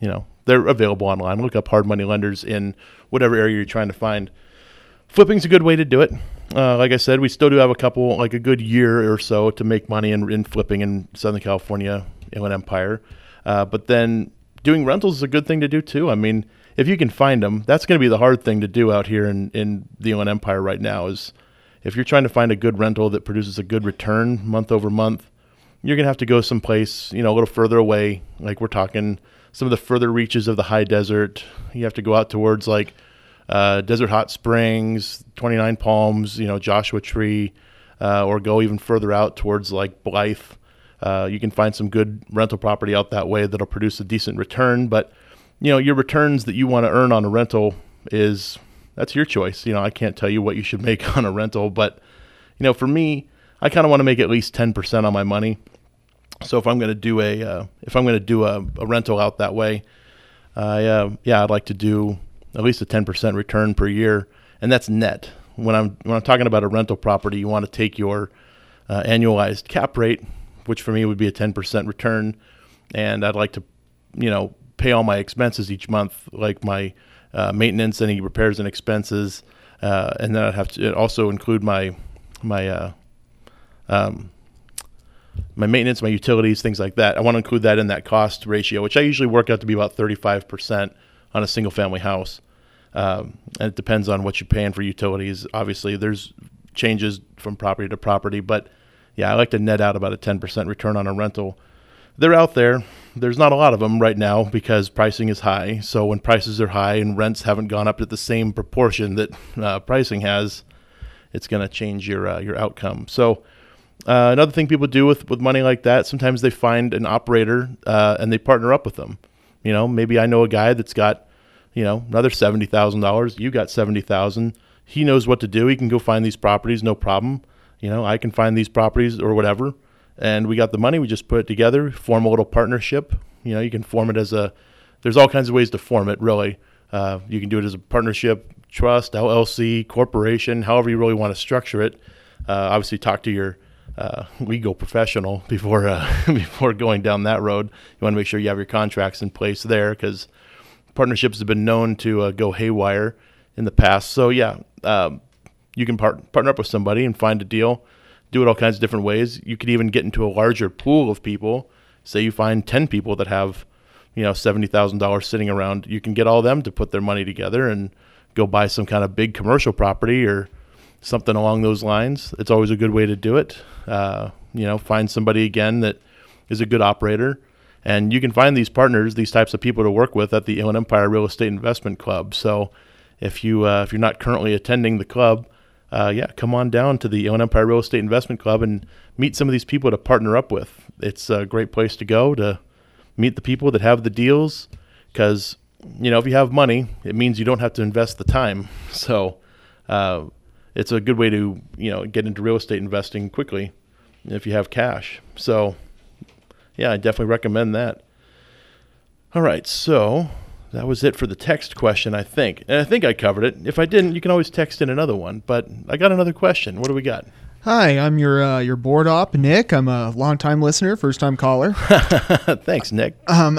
you know they're available online. Look up hard money lenders in whatever area you're trying to find. Flipping's a good way to do it. Uh, like I said, we still do have a couple, like a good year or so to make money in, in flipping in Southern California, Inland Empire. Uh, but then doing rentals is a good thing to do too. I mean, if you can find them, that's going to be the hard thing to do out here in, in the Inland Empire right now. Is if you're trying to find a good rental that produces a good return month over month, you're going to have to go someplace, you know, a little further away. Like we're talking some of the further reaches of the high desert. You have to go out towards like uh, Desert Hot Springs, 29 Palms, you know, Joshua Tree, uh, or go even further out towards like Blythe. Uh, you can find some good rental property out that way that'll produce a decent return. But, you know, your returns that you want to earn on a rental is that's your choice. You know, I can't tell you what you should make [LAUGHS] on a rental, but, you know, for me, I kind of want to make at least 10% on my money. So if I'm going to do a, uh, if I'm going to do a, a rental out that way, I, uh, yeah, I'd like to do at least a 10% return per year, and that's net. When I'm when I'm talking about a rental property, you want to take your uh, annualized cap rate, which for me would be a 10% return, and I'd like to, you know, pay all my expenses each month, like my uh, maintenance, any repairs and expenses, uh, and then I'd have to also include my my uh, um, my maintenance, my utilities, things like that. I want to include that in that cost ratio, which I usually work out to be about 35% on a single family house. Um, and it depends on what you're paying for utilities. Obviously, there's changes from property to property, but yeah, I like to net out about a 10% return on a rental. They're out there. There's not a lot of them right now because pricing is high. So when prices are high and rents haven't gone up at the same proportion that uh, pricing has, it's going to change your uh, your outcome. So uh, another thing people do with, with money like that, sometimes they find an operator uh, and they partner up with them. You know, maybe I know a guy that's got, you know, another seventy thousand dollars. You got seventy thousand. He knows what to do. He can go find these properties, no problem. You know, I can find these properties or whatever, and we got the money. We just put it together, form a little partnership. You know, you can form it as a. There's all kinds of ways to form it. Really, uh, you can do it as a partnership, trust, LLC, corporation, however you really want to structure it. Uh, obviously, talk to your uh, legal professional [LAUGHS] before uh, [LAUGHS] before going down that road. You want to make sure you have your contracts in place there because partnerships have been known to uh, go haywire in the past. So yeah, um, you can part- partner up with somebody and find a deal. Do it all kinds of different ways. You could even get into a larger pool of people. Say you find ten people that have, you know, seventy thousand dollars sitting around. You can get all them to put their money together and go buy some kind of big commercial property or something along those lines. It's always a good way to do it. Uh, you know, find somebody again that is a good operator. And you can find these partners, these types of people to work with at the Inland Empire Real Estate Investment Club. So if you uh, if you're not currently attending the club, uh, yeah, come on down to the Inland Empire Real Estate Investment Club and meet some of these people to partner up with. It's a great place to go to meet the people that have the deals because you know if you have money, it means you don't have to invest the time. [LAUGHS] So uh, it's a good way to you know get into real estate investing quickly if you have cash. So yeah, I definitely recommend that. All right, so that was it for the text question, I think. And I think I covered it. If I didn't, you can always text in another one. But I got another question. What do we got? Hi, I'm your uh, your board op, Nick. I'm a longtime listener, first time caller. [LAUGHS] Thanks, Nick. Um,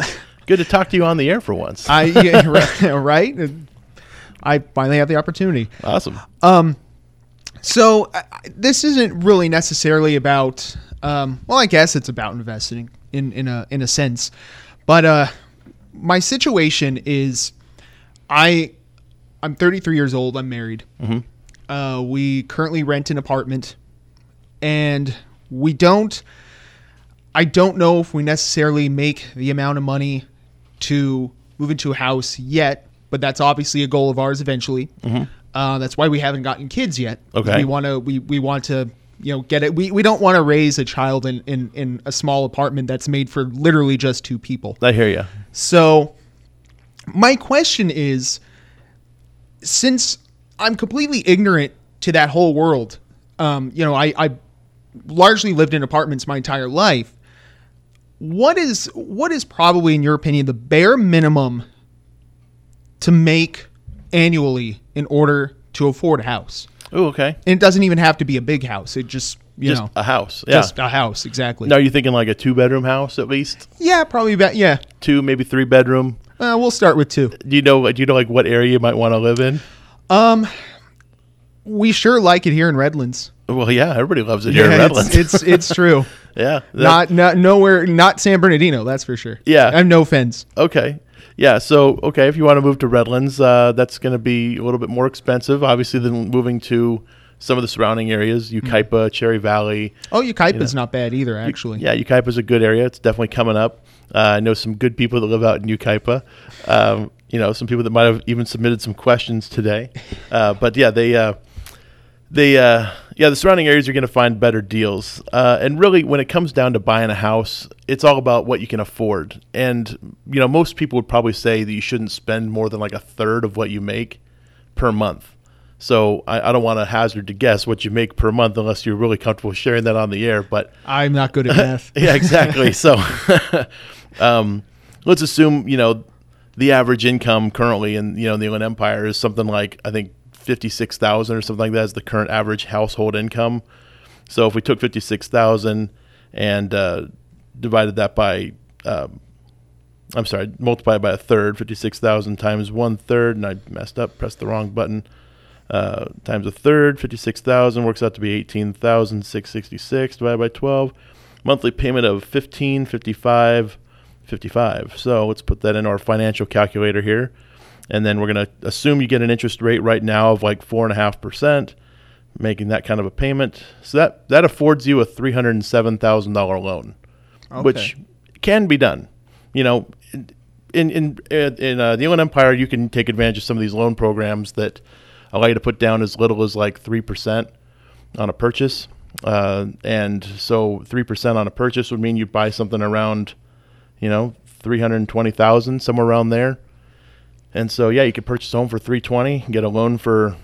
Good to talk to you on the air for once. I yeah, [LAUGHS] right, right. I finally have the opportunity. Awesome. Um, so uh, this isn't really necessarily about. Um, well, I guess it's about investing in in a in a sense, but uh, my situation is, I, I'm 33 years old. I'm married. Mhm. Uh, we currently rent an apartment, and we don't. I don't know if we necessarily make the amount of money to move into a house yet, but that's obviously a goal of ours eventually. Mhm. Uh, that's why we haven't gotten kids yet. Okay. We want to. We, we want to. You know, get it. We, we don't want to raise a child in, in, in a small apartment that's made for literally just two people. I hear you. So, my question is since I'm completely ignorant to that whole world, um, you know, I, I largely lived in apartments my entire life. What is what is probably, in your opinion, the bare minimum to make annually in order to afford a house? Oh, okay. And it doesn't even have to be a big house. It just you Just know a house. Yeah. just a house exactly. Now, you're you thinking like a two bedroom house at least? Yeah, probably about yeah. Two, maybe three bedroom. Uh, we'll start with two. Do you know? Do you know like what area you might want to live in? Um, we sure like it here in Redlands. Well, yeah, everybody loves it [LAUGHS] here in Redlands. It's it's, it's [LAUGHS] true. yeah, that- not not nowhere not San Bernardino. That's for sure. Yeah. I have no offense. Okay. Yeah. So, okay, if you want to move to Redlands, uh, that's going to be a little bit more expensive, obviously, than moving to some of the surrounding areas, Yucaipa, Cherry Valley. Oh, Yucaipa's You know. not bad either, actually. Yeah, Yucaipa's a good area. It's definitely coming up. Uh, I know some good people that live out in Yucaipa. Um, you know, some people that might have even submitted some questions today. [LAUGHS] Uh, but yeah, they, uh, they, uh, yeah, the surrounding areas you're going to find better deals. Uh, and really, when it comes down to buying a house, it's all about what you can afford. And you know, most people would probably say that you shouldn't spend more than like a third of what you make per month. So I, I don't want to hazard to guess what you make per month unless you're really comfortable sharing that on the air. But [LAUGHS] I'm not good at [LAUGHS] math. yeah, exactly. [LAUGHS] So, um, let's assume you know the average income currently in you know the Inland Empire is something like I think fifty six thousand or something like that is the current average household income. So if we took fifty six thousand and uh, divided that by um, I'm sorry, multiplied by a third, 56,000 times one third, and I messed up, pressed the wrong button. Uh, times a third, 56,000 works out to be 18,666 divided by 12. Monthly payment of 1555 55. So let's put that in our financial calculator here. And then we're going to assume you get an interest rate right now of like 4.5%, making that kind of a payment. So that, that affords you a $307,000 loan, which can be done. You know, in in in uh, the Inland Empire, you can take advantage of some of these loan programs that allow you to put down as little as like three percent on a purchase, uh, and so three percent on a purchase would mean you'd buy something around, you know, three hundred twenty thousand somewhere around there. And so yeah, you could purchase a home for three twenty, get a loan for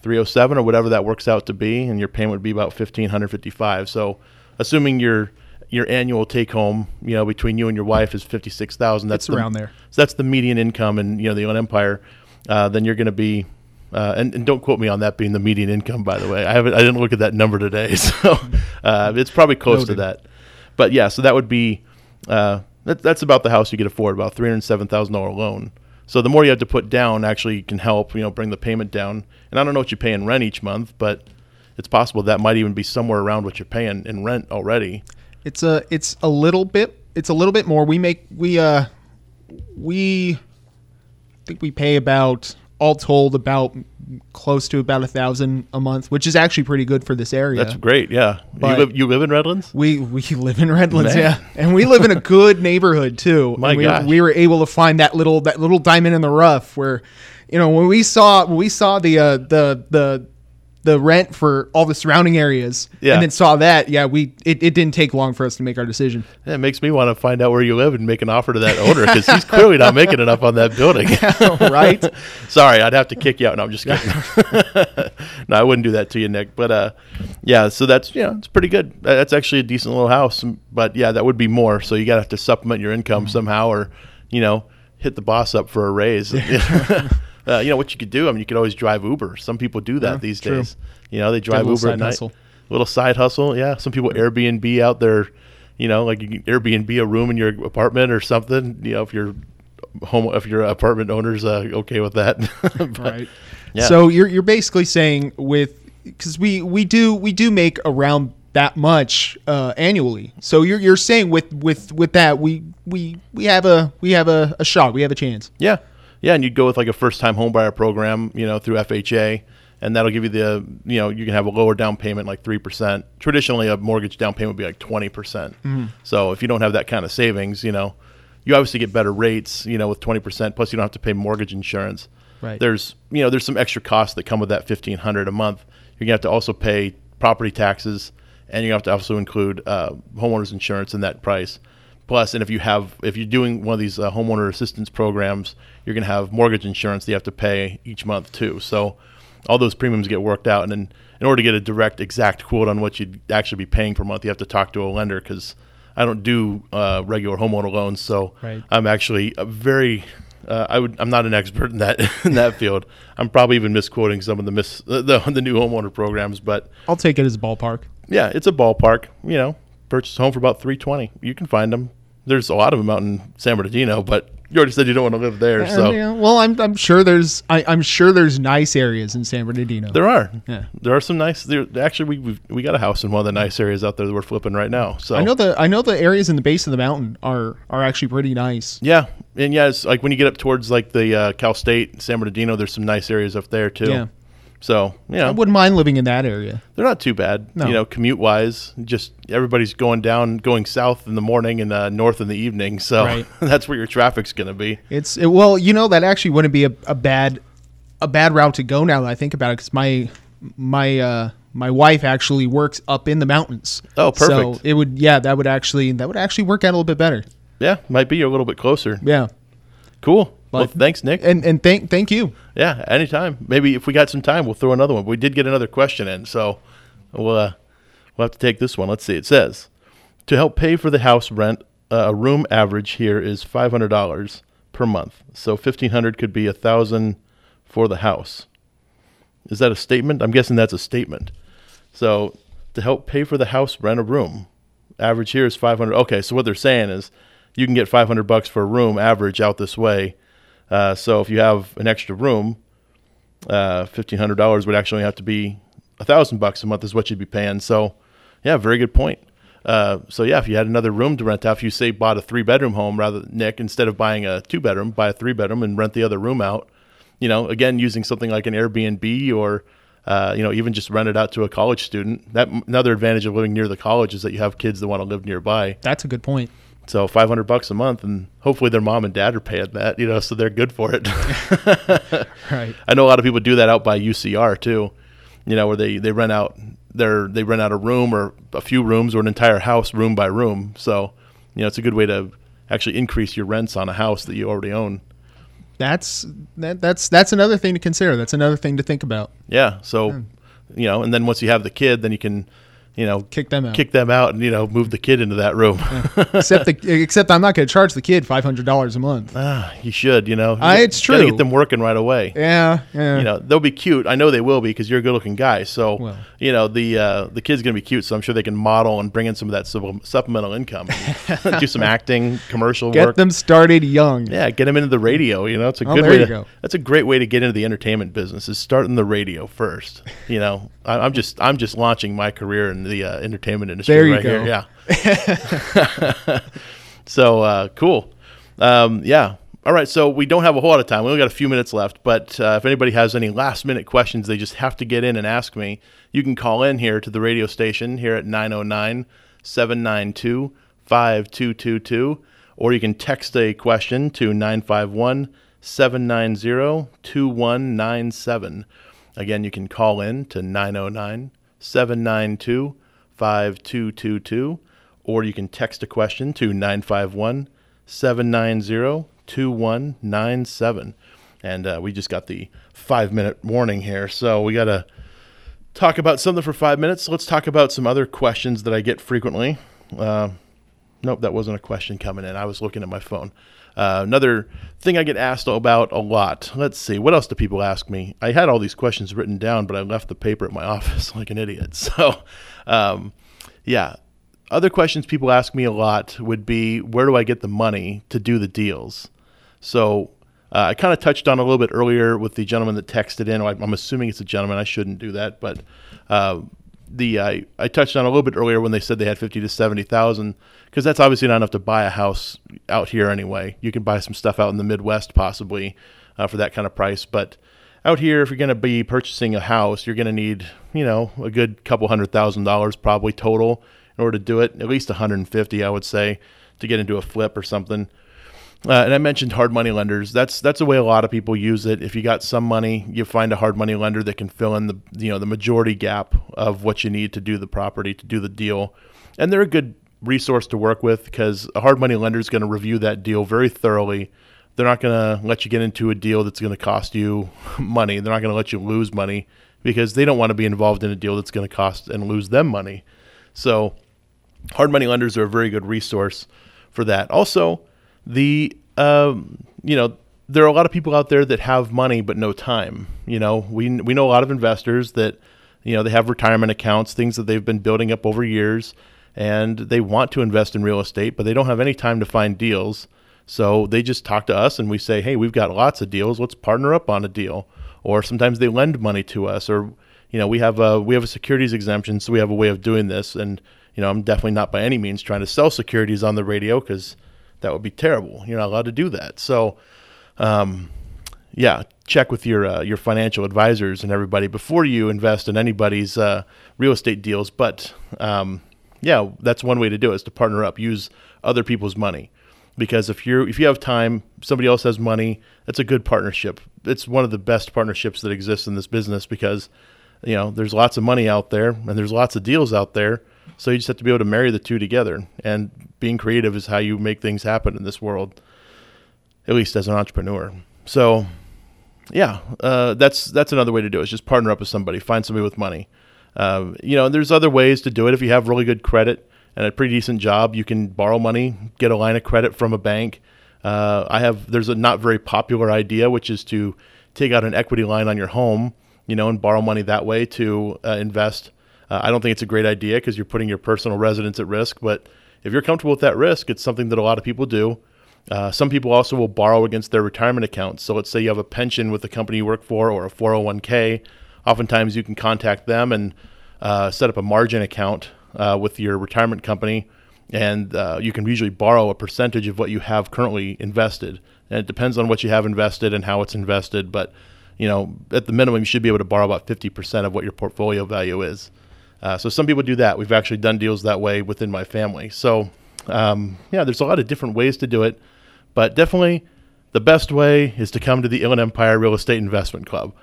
three oh seven or whatever that works out to be, and your payment would be about fifteen hundred fifty five. So, assuming your your annual take home, you know, between you and your wife is fifty six thousand. That's It's the- around there. So that's the median income in you know the Inland Empire. Uh, then you're going to be, uh, and, and don't quote me on that being the median income. By the way, I haven't I didn't look at that number today, [LAUGHS] so uh, it's probably close to that. But yeah, so that would be uh, that, that's about the house you could afford, about three hundred seven thousand dollar loan. So the more you have to put down actually can help, you know, bring the payment down. And I don't know what you pay in rent each month, but it's possible that might even be somewhere around what you're paying in rent already. It's a it's a little bit it's a little bit more. We make we uh we think we pay about all told about close to about a thousand a month, which is actually pretty good for this area. That's great. Yeah. But- you live you live in Redlands? We we [LAUGHS] live in Redlands, Man. yeah, and we live in a good neighborhood too. [LAUGHS] My and we, gosh. we were able to find that little that little diamond in the rough where, you know, when we saw when we saw the uh, the the the rent for all the surrounding areas, Yeah. and then saw that, yeah, we it, it didn't take long for us to make our decision. Yeah, it makes me want to find out where you live and make an offer to that owner because he's clearly not making enough on that building. [LAUGHS] right? [LAUGHS] Sorry, I'd have to kick you out. No, I'm just kidding. [LAUGHS] no, I wouldn't do that to you, Nick. But uh, yeah, so that's yeah, it's pretty good. That's actually a decent little house. But yeah, that would be more. So you got to have to supplement your income Mm-hmm. somehow, or you know, hit the boss up for a raise. Uh, you know what you could do? I mean, you could always drive Uber. Some people do that Yeah, these true. days. You know, they drive Uber at night. hustle. Little side hustle, yeah. Some people Airbnb out their, you know, like you can Airbnb a room in your apartment or something. You know, if your home, if your apartment owner's uh, okay with that, [LAUGHS] But, right. Yeah. So you're you're basically saying with because we we do we do make around that much uh, annually. So you're you're saying with with with that we we we have a we have a, a shot. We have a chance. Yeah, yeah, and you'd go with like a first-time homebuyer program, you know, through FHA, and that'll give you the, you know, you can have a lower down payment, like three percent. Traditionally, a mortgage down payment would be like twenty percent. Mhm. So if you don't have that kind of savings, you know, you obviously get better rates, you know, with twenty percent. Plus, you don't have to pay mortgage insurance. Right. There's, you know, there's some extra costs that come with that fifteen hundred a month. You're gonna have to also pay property taxes, and you have to also include uh, homeowners insurance in that price. Plus, and if you have, if you're doing one of these uh, homeowner assistance programs, you're going to have mortgage insurance that you have to pay each month too. So, all those premiums get worked out, and then in order to get a direct, exact quote on what you'd actually be paying per month, you have to talk to a lender because I don't do uh, regular homeowner loans. So, Right. I'm actually a very, uh, I would, I'm not an expert in that [LAUGHS] in that field. I'm probably even misquoting some of the miss the, the new homeowner programs, but I'll take it as a ballpark. yeah, it's a ballpark. You know, purchase a home for about three twenty. You can find them. There's a lot of them out in San Bernardino, but you already said you don't want to live there, so Uh, yeah, well, I'm I'm sure there's I, I'm sure there's nice areas in San Bernardino. there are. Yeah. There are some nice. There actually we we've, we got a house in one of the nice areas out there that we're flipping right now. So I know the I know the areas in the base of the mountain are are actually pretty nice. Yeah, and yeah, it's like when you get up towards like the uh, Cal State, San Bernardino, there's some nice areas up there too. Yeah. So yeah, I wouldn't mind living in that area. They're not too bad. No. You know, commute wise, just everybody's going down, going south in the morning and uh, north in the evening. So Right. [LAUGHS] that's where your traffic's going to be. It's it, well, you know that actually wouldn't be a, a bad a bad route to go now that I think about it because my my uh my wife actually works up in the mountains. Oh, perfect. So it would yeah that would actually that would actually work out a little bit better. Yeah, might be a little bit closer. Yeah. Cool. well, thanks, Nick. And and thank thank you. Yeah, anytime. Maybe if we got some time, we'll throw another one. We did get another question in, so we'll uh, we'll have to take this one. Let's see. It says to help pay for the house rent, uh, a room average here is five hundred dollars per month. So fifteen hundred could be a thousand for the house. Is that a statement? I'm guessing that's a statement. So to help pay for the house, rent a room. Average here is 500. Okay, so what they're saying is you can get 500 bucks for a room average out this way. Uh, so if you have an extra room, uh, $1,500 would actually have to be a thousand bucks a month is what you'd be paying. So yeah, very good point. Uh, so yeah, if you had another room to rent out, if you say bought a three bedroom home rather than Nick, instead of buying a two bedroom, buy a three bedroom and rent the other room out. You know, again, using something like an Airbnb or uh, you know, even just rent it out to a college student. That another advantage of living near the college is that you have kids that want to live nearby. That's a good point. So five hundred bucks a month, and hopefully their mom and dad are paying that, you know, so they're good for it. [LAUGHS] Right. I know a lot of people do that out by UCR too, you know, where they they rent out their they rent out a room or a few rooms or an entire house room by room. So you know, it's a good way to actually increase your rents on a house that you already own. That's that, that's that's another thing to consider. That's another thing to think about. Yeah. So, hmm. you know, and then once you have the kid, then you can, you know, Kick them out. kick them out, and you know, move the kid into that room. [LAUGHS] except the except I'm not going to charge the kid five hundred dollars a month. ah, you should, you know, You Uh, got- it's true. get them working right away. Yeah, yeah. You know, they'll be cute. I know they will be because you're a good-looking guy. So, Well. you know, the uh, the kid's gonna be cute. So I'm sure they can model and bring in some of that supp- supplemental income. [LAUGHS] do some acting, commercial work. Get work. them started young. Yeah, get them into the radio. You know, it's a Oh, good way to. go. That's a great way to get into the entertainment business. Is starting the radio first. You know, I, I'm just I'm just launching my career in the uh, entertainment industry There you right go. here. Yeah. [LAUGHS] [LAUGHS] so uh, cool. Um, yeah. All right, so we don't have a whole lot of time. We only got a few minutes left, but uh, if anybody has any last minute questions, they just have to get in and ask me. You can call in here to the radio station here at 909 792 5222, or you can text a question to 951 790 2197. Again, you can call in to 909 792 5222, or you can text a question to 951 790 2197. And uh, we just got the five minute warning here. So we got to talk about something for five minutes. Let's talk about some other questions that I get frequently. Uh, nope, that wasn't a question coming in. I was looking at my phone. Uh, another thing I get asked about a lot. Let's see, what else do people ask me? I had all these questions written down, but I left the paper at my [LAUGHS] office like an idiot. [LAUGHS] So, um, yeah, other questions people ask me a lot would be where do I get the money to do the deals? So uh, I kind of touched on a little bit earlier with the gentleman that texted in. I'm assuming it's a gentleman. I shouldn't do that, but uh, the I, I touched on a little bit earlier when they said they had fifty to seventy thousand because that's obviously not enough to buy a house out here anyway. You can buy some stuff out in the Midwest possibly uh, for that kind of price, but out here, if you're going to be purchasing a house, you're going to need you know a good couple hundred thousand dollars probably total in order to do it. At least 150, I would say, to get into a flip or something. Uh, and I mentioned hard money lenders. That's that's the way a lot of people use it. If you got some money, you find a hard money lender that can fill in the you know the majority gap of what you need to do the property to do the deal, and they're a good resource to work with because a hard money lender is going to review that deal very thoroughly. They're not going to let you get into a deal that's going to cost you [LAUGHS] money. They're not going to let you lose money because they don't want to be involved in a deal that's going to cost and lose them money. So, hard money lenders are a very good resource for that. Also the um, you know there are a lot of people out there that have money but no time. You know, we we know a lot of investors that you know they have retirement accounts, things that they've been building up over years, and they want to invest in real estate, but they don't have any time to find deals. So they just talk to us and we say, "Hey, we've got lots of deals. Let's partner up on a deal." Or sometimes they lend money to us or you know, we have a we have a securities exemption, so we have a way of doing this and you know, I'm definitely not by any means trying to sell securities on the radio because that would be terrible. You're not allowed to do that. So, um, yeah, check with your uh, your financial advisors and everybody before you invest in anybody's uh, real estate deals. But um, yeah, that's one way to do it is to partner up, use other people's money. Because if you're if you have time, somebody else has money, that's a good partnership. It's one of the best partnerships that exists in this business because you know there's lots of money out there and there's lots of deals out there so you just have to be able to marry the two together. And being creative is how you make things happen in this world, at least as an entrepreneur. So, yeah, uh, that's that's another way to do it. Is just partner up with somebody, find somebody with money. Uh, you know, there's other ways to do it. If you have really good credit and a pretty decent job, you can borrow money, get a line of credit from a bank. Uh, I have there's a not very popular idea, which is to take out an equity line on your home, you know, and borrow money that way to uh, invest uh, I don't think it's a great idea because you're putting your personal residence at risk. But if you're comfortable with that risk, it's something that a lot of people do. Uh, some people also will borrow against their retirement accounts. So let's say you have a pension with the company you work for or a 401k. Oftentimes you can contact them and uh, set up a margin account uh, with your retirement company, and uh, you can usually borrow a percentage of what you have currently invested. And it depends on what you have invested and how it's invested, but you know, at the minimum, you should be able to borrow about 50% of what your portfolio value is. Uh, so some people do that. We've actually done deals that way within my family. So um, yeah, there's a lot of different ways to do it, but definitely the best way is to come to the Inland Empire Real Estate Investment Club.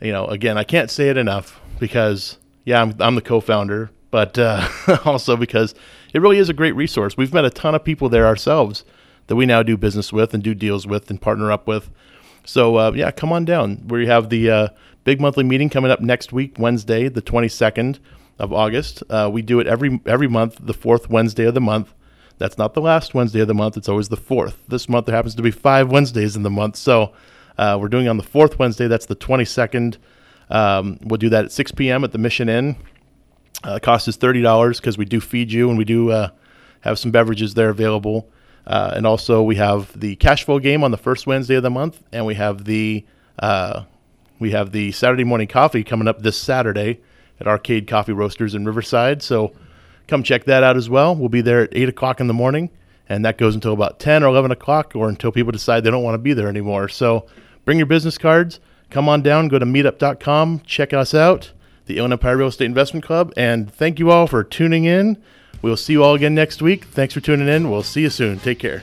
You know, again, I can't say it enough because yeah, I'm, I'm the co-founder, but uh, [LAUGHS] also because it really is a great resource. We've met a ton of people there ourselves that we now do business with and do deals with and partner up with. So uh, yeah, come on down. We have the uh, big monthly meeting coming up next week, Wednesday, the 22nd of August. Uh, we do it every every month, the fourth Wednesday of the month. That's not the last Wednesday of the month. It's always the fourth. This month there happens to be five Wednesdays in the month, so uh, we're doing on the fourth Wednesday. That's the 22nd. Um, we'll do that at 6 p.m. at the Mission Inn. Uh, cost is thirty dollars because we do feed you and we do uh, have some beverages there available. Uh, and also we have the cash flow game on the first Wednesday of the month, and we have the uh, we have the Saturday morning coffee coming up this Saturday at Arcade Coffee Roasters in Riverside. So come check that out as well. We'll be there at 8 o'clock in the morning. and that goes until about 10 or 11 o'clock or until people decide they don't want to be there anymore. So bring your business cards, come on down, go to meetup.com, check us out, the Inland Empire Real Estate Investment Club, and thank you all for tuning in. We'll see you all again next week. Thanks for tuning in. We'll see you soon. Take care.